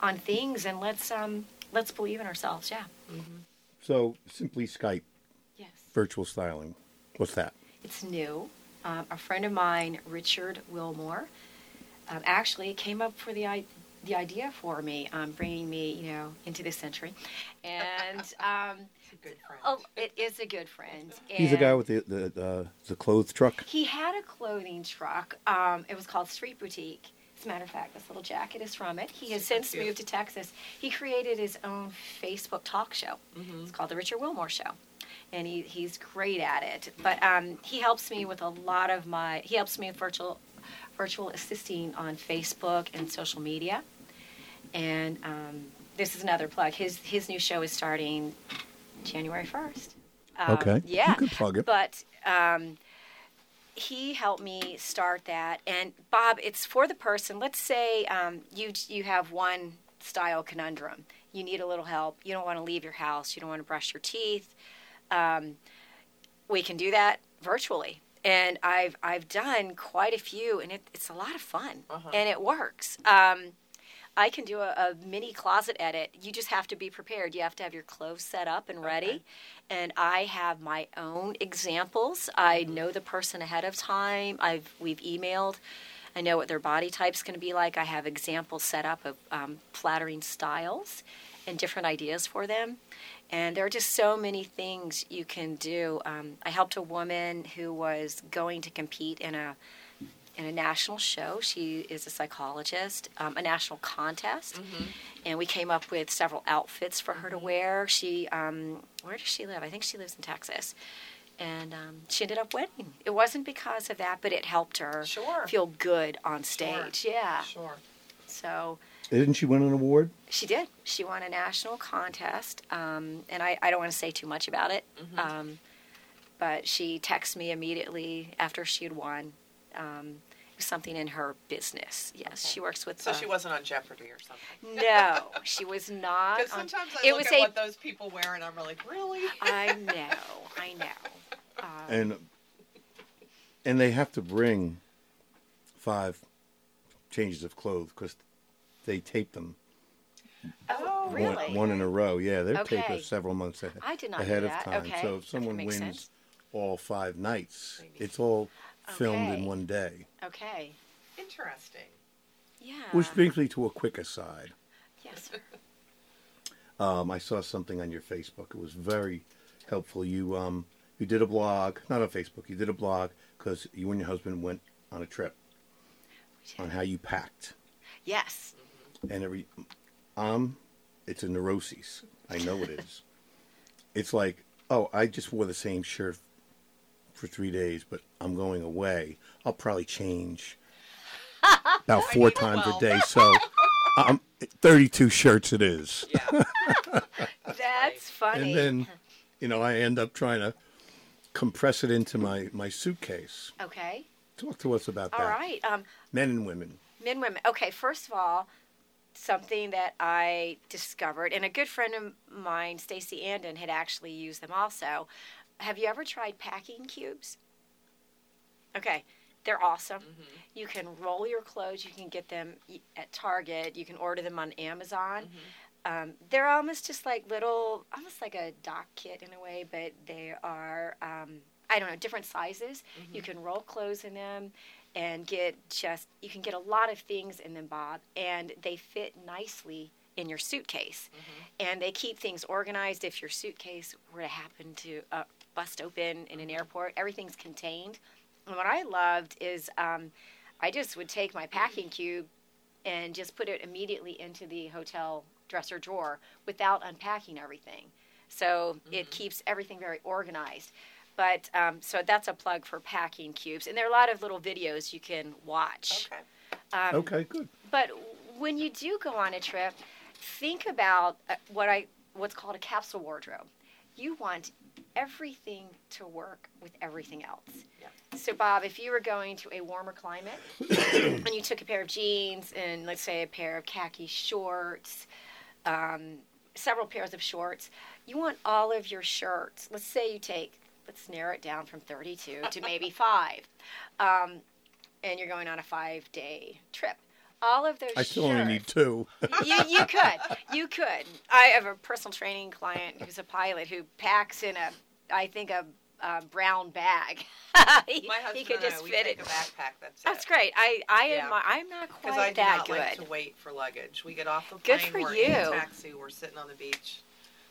on things and let's um let's believe in ourselves. Yeah. So simply Skype Yes. Virtual styling. What's that? It's new. Um, a friend of mine, Richard Wilmore, um, actually came up for the i- the idea for me, um, bringing me, you know, into this century, and um, It's a good friend. oh, it is a good friend. He's the guy with the the uh, the clothes truck. He had a clothing truck. Um, it was called Street Boutique. As a matter of fact, this little jacket is from it. He has Super since cute. moved to Texas. He created his own Facebook talk show. It's called The Richard Wilmore Show. And he, he's great at it. But um, he helps me with a lot of my, he helps me with virtual, virtual assisting on Facebook and social media. And um, this is another plug. His, his new show is starting January 1st. Um, Okay. Yeah. You can plug it. But um, he helped me start that. And Bob, it's for the person. Let's say um, you you have one style conundrum. You need a little help. You don't want to leave your house. You don't want to brush your teeth. Um, we can do that virtually. And I've I've done quite a few, and it, it's a lot of fun, Uh-huh. and it works. Um, I can do a, a mini closet edit. You just have to be prepared. You have to have your clothes set up and ready. Okay. And I have my own examples. I know the person ahead of time. I've we've emailed. I know what their body type's going to be like. I have examples set up of um, flattering styles and different ideas for them. And there are just so many things you can do. Um, I helped a woman who was going to compete in a in a national show. She is a psychologist, um, a national contest, and we came up with several outfits for her to wear. She, um, where does she live? I think she lives in Texas, and um, she ended up winning. It wasn't because of that, but it helped her Sure. feel good on stage. Yeah. Sure. So Didn't she win an award? she did. She won a national contest, um, and I, I don't want to say too much about it. Um, but she texted me immediately after she had won. Um, something in her business. Yes, she works with. So uh, she wasn't on Jeopardy or something. No, she was not. Because on- sometimes I it look was at a. what those people wear and I'm like, really? I know. I know. Um, And and they have to bring five changes of clothes because they tape them oh, one- really? one, in a row. Yeah, they're taped several months ahead, I did not know ahead that. of time. Okay. So if someone wins sense. all five nights, Maybe. it's all filmed Okay. in one day. Okay. Interesting. Yeah. Which brings me to a quick aside. yes. Um, I saw something on your Facebook. It was very helpful. You um, you did a blog, not on Facebook. You did a blog because you and your husband went on a trip on how you packed Yes. And every um, it's a neuroses. I know it is. it's like, oh, I just wore the same shirt for three days, but I'm going away. I'll probably change about four times a day. So, um, 32 shirts it is. Yeah. That's funny. and then you know i end up trying to compress it into my my suitcase okay. talk to us about All that right. Um, men and women men women okay first of all something that i discovered and a good friend of mine stacy andon had actually used them also. Have you ever tried packing cubes? Okay they're awesome. You can roll your clothes you can get them at target you can order them on amazon. Um, they're almost just like little almost like a Dopp kit in a way but they are um, i don't know different sizes. You can roll clothes in them and get just you can get a lot of things in them bob and they fit nicely in your suitcase. And they keep things organized. If your suitcase were to happen to uh, bust open in an airport everything's contained. And what i loved is um, i just would take my packing cube and just put it immediately into the hotel dresser drawer without unpacking everything. So it keeps everything very organized but um, so that's a plug for packing cubes and there are a lot of little videos you can watch Okay. um, okay good but when you do go on a trip, think about uh, what I what's called a capsule wardrobe. You want everything to work with everything else. Yeah. So, Bob, if you were going to a warmer climate and you took a pair of jeans and let's say a pair of khaki shorts, um, several pairs of shorts, you want all of your shirts. Let's say you take, let's narrow it down from 32 to maybe five, um, and you're going on a five day trip. All of those I still only need two. you, you could. You could. I have a personal training client who's a pilot who packs in a, I think, a, a brown bag. he, My husband he could and I, just we fit take it. a backpack. That's That's it. great. I, I Yeah. am. I'm not Because quite I do that not good. like to wait for luggage. We get off the plane. Good for we're in a taxi, we're sitting on the beach.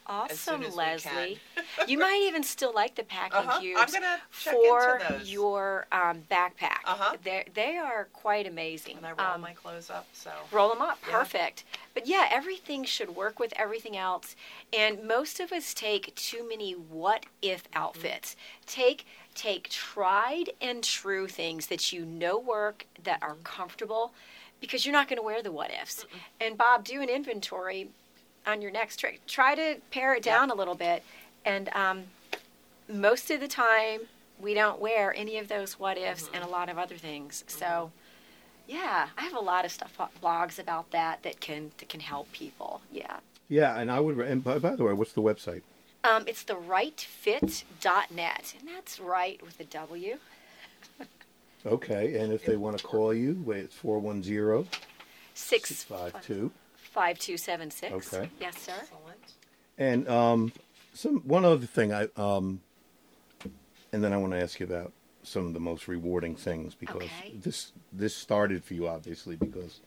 Awesome, Leslie. you might even still like the packing Uh-huh. I'm cubes for into those. your um, backpack. Uh-huh. They're, they are quite amazing. and I roll Um, my clothes up, so roll them up Yeah. perfect but yeah everything should work with everything else and most of us take too many what if outfits take take tried and true things that you know work that are comfortable because you're not going to wear the what ifs and bob do an inventory on your next trip try to pare it down a little bit and um, most of the time we don't wear any of those what ifs and a lot of other things so yeah, I have a lot of stuff blogs about that that can that can help people. Yeah. Yeah, and I would. And by, by the way, what's the website? Um, it's the wrightfit.net, and that's right with a W. Okay, and if they want to call you, wait, it's 410 Six 652. Five two seven six. Okay. Yes, sir. excellent. And um, some one other thing, I um, and then I want to ask you about some of the most rewarding things because Okay. this this started for you obviously because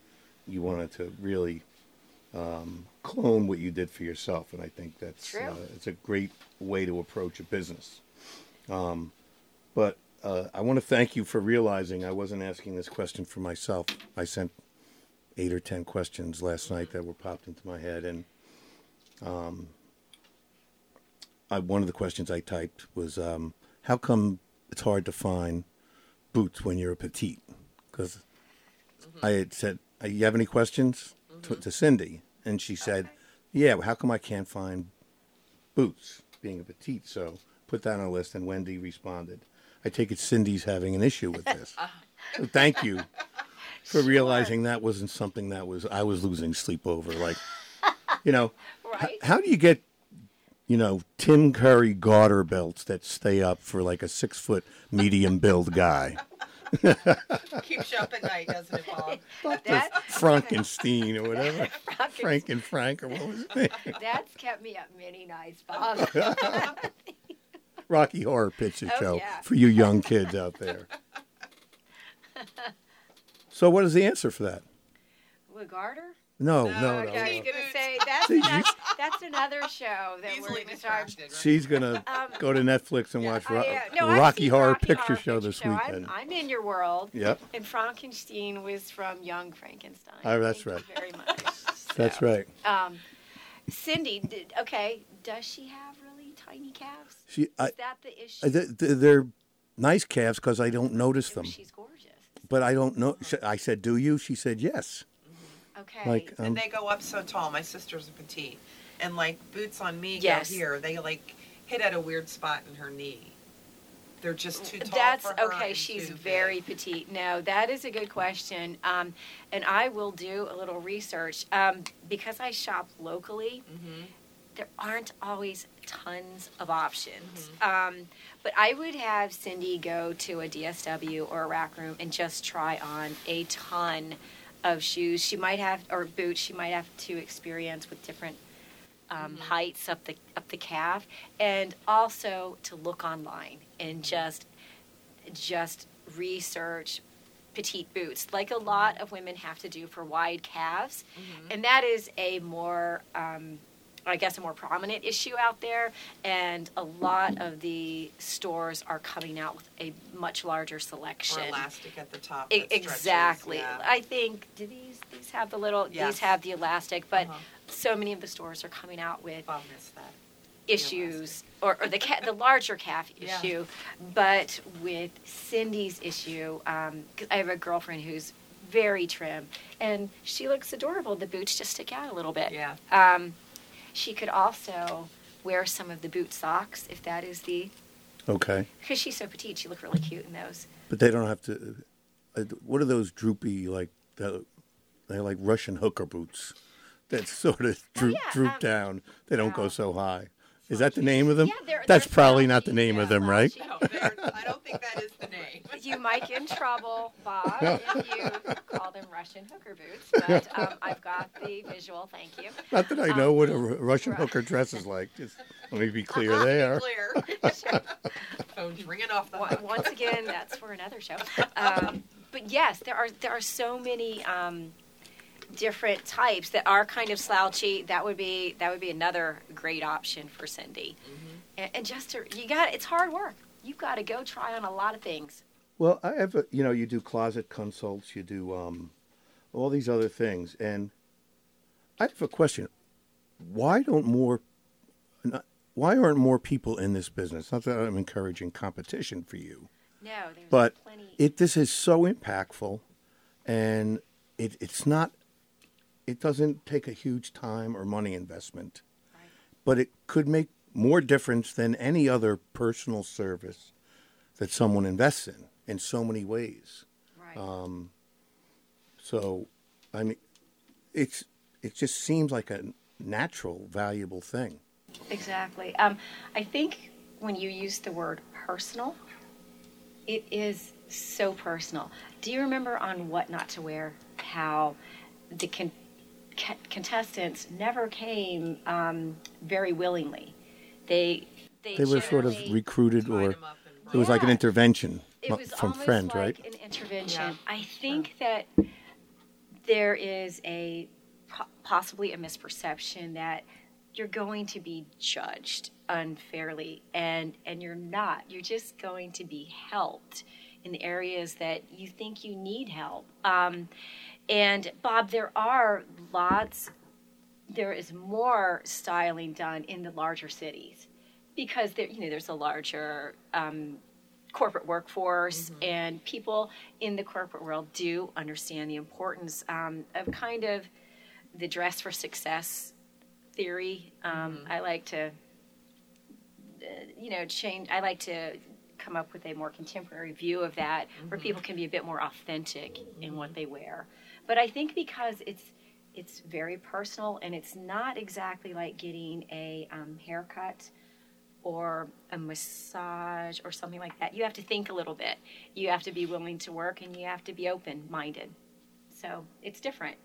you wanted to really um, clone what you did for yourself, and I think that's True. Uh, it's a great way to approach a business. Um, but uh, I want to thank you for realizing I wasn't asking this question for myself. I sent eight or ten questions last night that were popped into my head, and I, one of the questions I typed was, um, "How come it's hard to find boots when you're a petite?" Because I had said, "Uh, "You have any questions?" to, to Cindy, and she said, "Yeah. Well, how come I can't find boots being a petite?" So put that on a list, and Wendy responded, "I take it Cindy's having an issue with this." so thank you for realizing that wasn't something that was I was losing sleep over. Like, you know, h- how do you get you know, Tim Curry garter belts that stay up for like a six foot medium build guy. Keeps you up at night, doesn't it, Bob? Frankenstein or whatever. Franken- Frank and Frank or what was name? that's kept me up many nights, Bob. Rocky Horror Picture Oh, Show yeah. for you young kids out there. So what is the answer for that? With garter? No, No, no, no. Okay, I was gonna say that's See, you- that's, that's another show that we're Easily gonna start. right? She's gonna Um, go to Netflix and watch Ro- I, uh, no, I've Rocky seen Horror Rocky Picture Horror Show this Show. I'm- weekend. I'm, in your world. Yep, And Frankenstein was from Young Frankenstein. Oh, that's Thank right. You very much. that's right. Um, Cindy, did, okay, does she have really tiny calves? She, Is that the issue? I- th- th- they're nice calves because I don't notice them. She's gorgeous. But I don't know. I said, "Do you?" She said, "Yes." Okay. Like, um, and they go up so tall. My sister's a petite, and like boots on me Yes. go here. They like hit at a weird spot in her knee. They're just too tall. That's for her okay. She's very big. petite. No, that is a good question. Um, and I will do a little research um, because I shop locally. Mm-hmm. There aren't always tons of options. Mm-hmm. Um, but I would have Cindy go to a DSW or a rack room and just try on a ton of shoes. She might have or boots. She might have to experience with different um, heights up the up the calf, and also to look online and just just research petite boots, like a lot of women have to do for wide calves, and that is a more um, I guess a more prominent issue out there, and a lot of the stores are coming out with a much larger selection. Or elastic at the top. E- exactly. yeah. I think do these these have the little Yes. these have the elastic, but Uh-huh. so many of the stores are coming out with Bob missed that. issues or, or the ca- the larger calf Yeah. issue, but with Cindy's issue, um 'cause I have a girlfriend who's very trim, and she looks adorable. The boots just stick out a little bit. Yeah. Um, she could also wear some of the boot socks if that is the Okay, because she's so petite. She look really cute in those. but they don't have to. Uh, what are those droopy like? The, they're like Russian hooker boots that sort of droop yeah, droop um, down. They don't go so high. Is that the name of them? Yeah, they're- That's they're probably not the name of them, right? No, I don't think that is the name. You might get in trouble, Bob, if you call them Russian hooker boots. But um, I've got the visual. Thank you. Not that I know what a Um, Russian right. hooker dress is like. Just let me be clear there. Clear. Phone's ringing off the hook. Once again, that's for another show. Um, but yes, there are there are so many um, different types that are kind of slouchy. That would be that would be another great option for Cindy. And, and just to, you got it's hard work. You've got to go try on a lot of things. Well, I have a, you know, you do closet consults, you do um, all these other things, and I have a question. Why don't more, not, why aren't more people in this business? Not that I'm encouraging competition for you, No, there's but plenty. it this is so impactful, and it it's not, it doesn't take a huge time or money investment, Right. but it could make more difference than any other personal service that someone invests in in so many ways. right. Um, so, I mean, it's it just seems like a natural, valuable thing. Exactly. Um, I think when you use the word personal, it is so personal. Do you remember on What Not to Wear how the con- ca- contestants never came um, very willingly? They they, They were sort of recruited, Tied or 'em up and it was like an intervention it was from almost friends, like right? an intervention. Yeah. I think that there is a possibly a misperception that you're going to be judged unfairly, and and you're not. You're just going to be helped in the areas that you think you need help. Um, and Bob, there are lots. There is more styling done in the larger cities because there, you know, there's a larger um, corporate workforce, and people in the corporate world do understand the importance um, of kind of the dress for success theory. Um, I like to, uh, you know, change. I like to come up with a more contemporary view of that, where people can be a bit more authentic in what they wear. But I think because it's it's very personal and it's not exactly like getting a um, haircut or a massage or something like that. You have to think a little bit. You have to be willing to work and you have to be open minded. So it's different.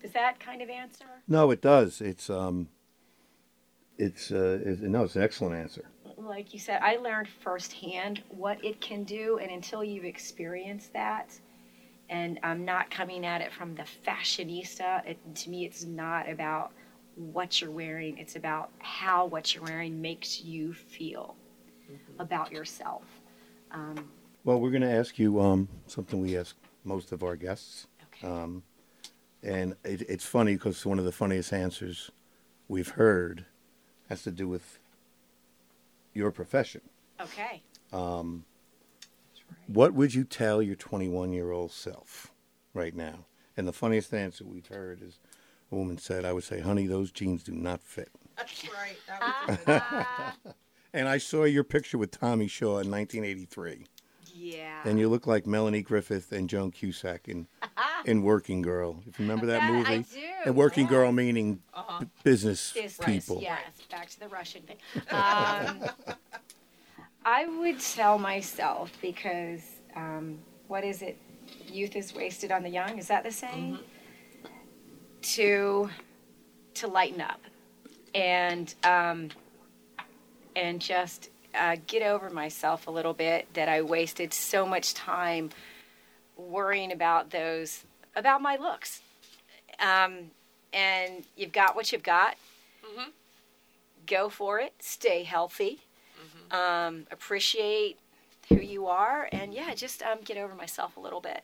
Does that kind of answer? No, it does. It's um, it's uh, it's, no, it's an excellent answer. Like you said, I learned firsthand what it can do, and until you've experienced that, and I'm not coming at it from the fashionista. It, to me, it's not about what you're wearing. It's about how what you're wearing makes you feel about yourself. Um, Well, we're going to ask you um, something we ask most of our guests, okay. um, and it, it's funny because one of the funniest answers we've heard has to do with your profession. okay. Um, That's right. What would you tell your 21 year old self right now? And the funniest answer we've heard is a woman said, I would say, honey, those jeans do not fit. That's right. That was good one. And I saw your picture with Tommy Shaw in 1983. Yeah. And you look like Melanie Griffith and Joan Cusack in, in Working Girl. If you remember that, That movie? I do, And Working yeah. Girl meaning Uh-huh. b- business Business, people. Yes, back to the Russian thing. Um, I would tell myself because um, what is it? Youth is wasted on the young. Is that the saying? To to lighten up and um, and just uh, get over myself a little bit that I wasted so much time worrying about those about my looks. Um, and you've got what you've got. Go for it. Stay healthy. Um, appreciate who you are, and yeah, just um, get over myself a little bit.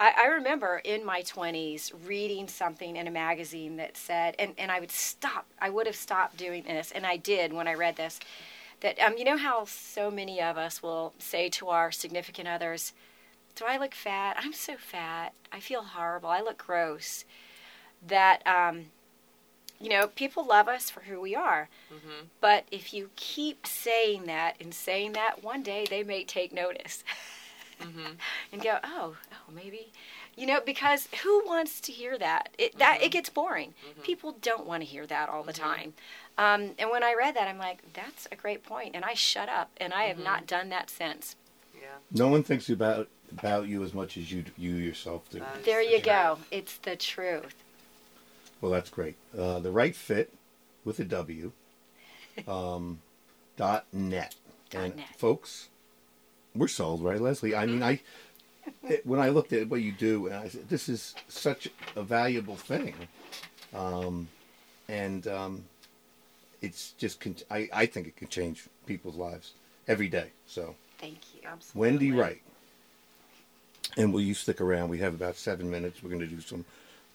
I, I remember in my twenties reading something in a magazine that said, and, and I would stop. I would have stopped doing this, and I did when I read this. That um, you know how so many of us will say to our significant others, do I look fat? I'm so fat. I feel horrible. I look gross. That, um, you know, people love us for who we are. Mhm. But if you keep saying that and saying that, one day they may take notice Mhm. and go, oh, oh, maybe. You know, because who wants to hear that? It that it gets boring. People don't want to hear that all the time. Um, and when I read that, I'm like, that's a great point, and I shut up, and I have not done that since. Yeah. No one thinks about about you as much as you you yourself do. That is There the you truth. go. It's the truth. Well, that's great. Uh, the Wright fit with a W. Um, dot net. Dot and net. folks, we're sold, right, Leslie? I mean, I it, when I looked at what you do, and I said, this is such a valuable thing, um, and um, it's just con- I I think it can change people's lives every day. So Thank you. Absolutely. Wendy Wright. And will you stick around? We have about seven minutes. We're going to do some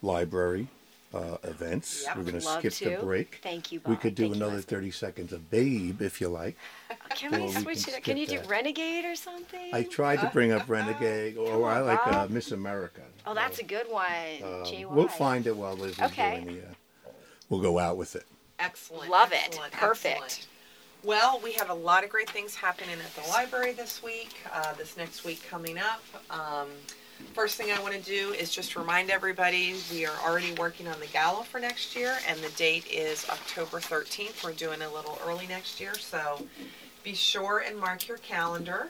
library uh, events. Yep. We're going to Love skip the break. Thank you, We could do Thank another Leslie. 30 seconds of Babe if you like. Can or we we switch can it? Can you do that. Renegade or something? I tried to bring up Renegade, or I like uh, Miss America. oh, that's a good one. Um, We'll find it while Liz is Okay. doing the. Uh, we'll go out with it. Excellent. Love it. Perfect. excellent. Well, we have a lot of great things happening at the library this week, uh, this next week coming up. Um, first thing I want to do is just remind everybody we are already working on the gala for next year, and the date is October 13th. We're doing a little early next year, so be sure and mark your calendar.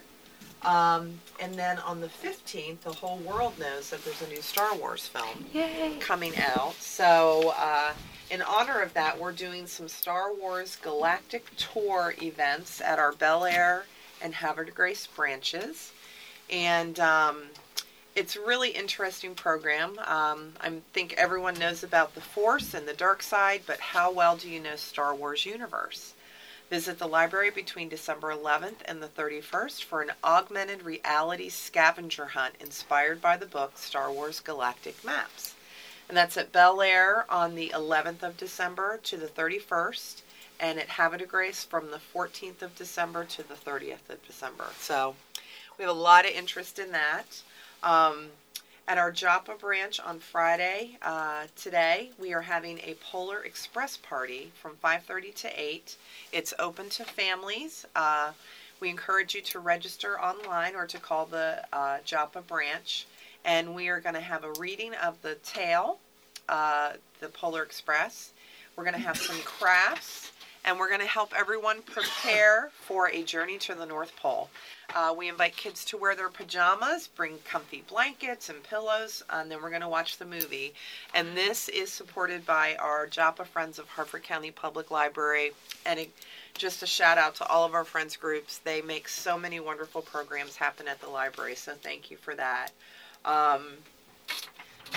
Um, and then on the 15th, the whole world knows that there's a new Star Wars film Yay. coming out. So, uh, in honor of that, we're doing some Star Wars Galactic Tour events at our Bel Air and Havre Grace branches. And um, it's a really interesting program. Um, I think everyone knows about the Force and the dark side, but how well do you know Star Wars universe? Visit the library between December 11th and the 31st for an augmented reality scavenger hunt inspired by the book Star Wars Galactic Maps. And that's at Bel Air on the 11th of December to the 31st, and at Havre Grace from the 14th of December to the 30th of December. So we have a lot of interest in that. Um, at our Joppa branch on Friday, uh, today, we are having a Polar Express party from 5.30 to 8. It's open to families. Uh, we encourage you to register online or to call the uh, Joppa branch. And we are going to have a reading of the tale, uh, the Polar Express. We're going to have some crafts, and we're going to help everyone prepare for a journey to the North Pole. Uh, we invite kids to wear their pajamas, bring comfy blankets and pillows, and then we're going to watch the movie. And this is supported by our Joppa Friends of Harford County Public Library. And it, just a shout out to all of our friends groups. They make so many wonderful programs happen at the library, so thank you for that. Um,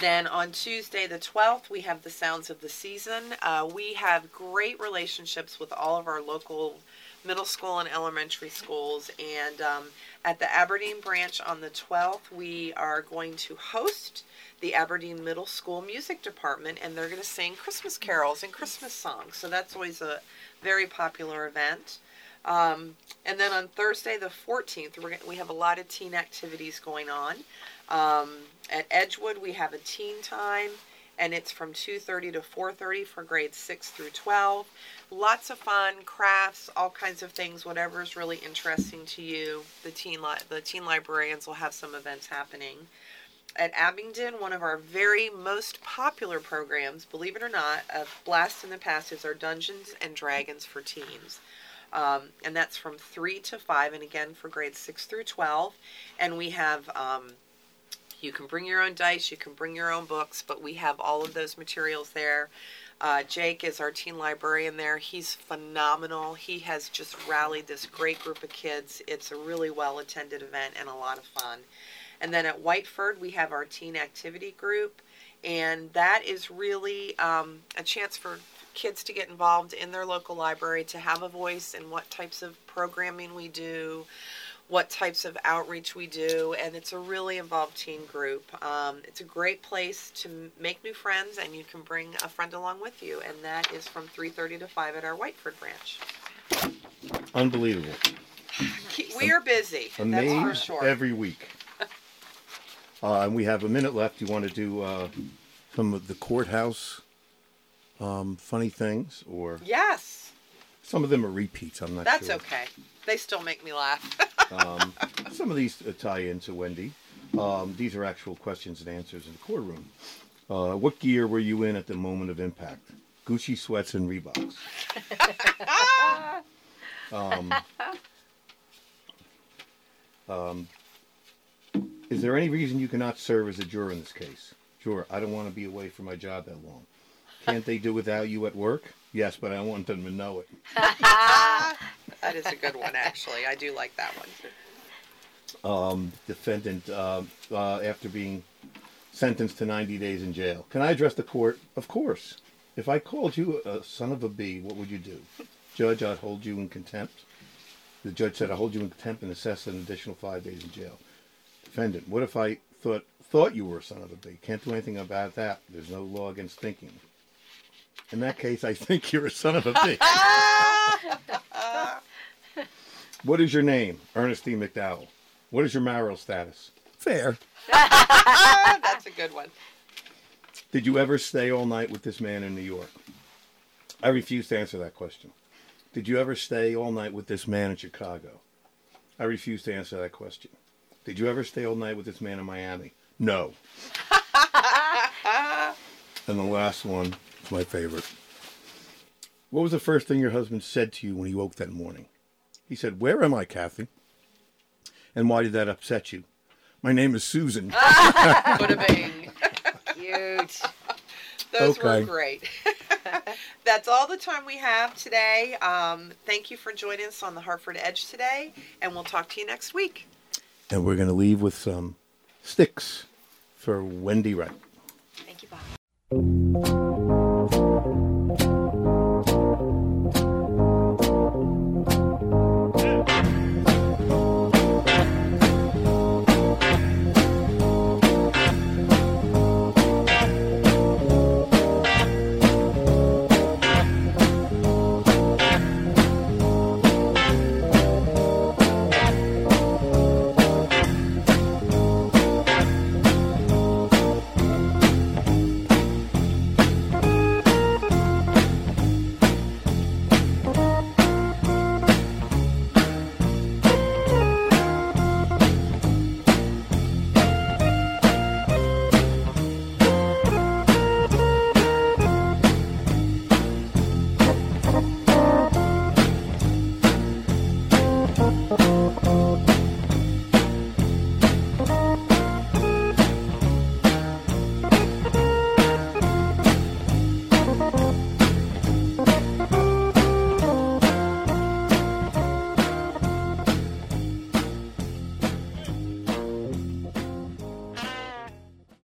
then on Tuesday, the 12th, we have the Sounds of the Season. Uh, we have great relationships with all of our local middle school and elementary schools. And um, at the Aberdeen branch on the 12th, we are going to host the Aberdeen Middle School Music Department, and they're going to sing Christmas carols and Christmas songs. So that's always a very popular event. Um, and then on Thursday, the 14th, we're, we have a lot of teen activities going on. Um, at Edgewood, we have a teen time, and it's from 2:30 to 4:30 for grades 6 through 12. Lots of fun, crafts, all kinds of things, whatever is really interesting to you. The teen li- the teen librarians will have some events happening. At Abingdon, one of our very most popular programs, believe it or not, of Blast in the Past is our Dungeons and Dragons for teens. Um, and that's from 3 to 5, and again for grades 6 through 12. And we have um, you can bring your own dice, you can bring your own books, but we have all of those materials there. Uh, Jake is our teen librarian there. He's phenomenal. He has just rallied this great group of kids. It's a really well attended event and a lot of fun. And then at Whiteford, we have our teen activity group, and that is really um, a chance for kids to get involved in their local library, to have a voice in what types of programming we do, what types of outreach we do, and it's a really involved teen group. Um, it's a great place to make new friends, and you can bring a friend along with you, and that is from 3:30 to 5 at our Whiteford branch. Unbelievable. We are busy, that's for Amazed sure. every week. Uh, and we have a minute left. You want to do uh, some of the courthouse um, funny things, or Yes, some of them are repeats. I'm not that's sure. okay. They still make me laugh. Um, some of these uh, tie into Wendy. Um, these are actual questions and answers in the courtroom. Uh, what gear were you in at the moment of impact? Gucci sweats and Reeboks. um, um, is there any reason you cannot serve as a juror in this case? Juror, I don't want to be away from my job that long. Can't they do without you at work? Yes, but I want them to know it. that is a good one, actually. I do like that one. um, defendant uh, uh, after being sentenced to 90 days in jail. Can I address the court? Of course. If I called you a son of a bee, what would you do? Judge, I'd hold you in contempt. The judge said, I'll hold you in contempt and assess an additional five days in jail. Defendant, what if I thought thought you were a son of a bee? Can't do anything about that. There's no law against thinking. In that case, I think you're a son of a bitch. what is your name? Ernestine McDowell. What is your marital status? Fair. That's a good one. Did you ever stay all night with this man in New York? I refuse to answer that question. Did you ever stay all night with this man in Chicago? I refuse to answer that question. Did you ever stay all night with this man in Miami? No. and the last one is my favorite. What was the first thing your husband said to you when he woke that morning? He said, Where am I, Kathy? And why did that upset you? My name is Susan. Buddha bing. Cute. Those were great. That's all the time we have today. Um, thank you for joining us on the Harford Edge today, and we'll talk to you next week. and we're going to leave with some Styx for Wendy Wright. Thank you, Bob.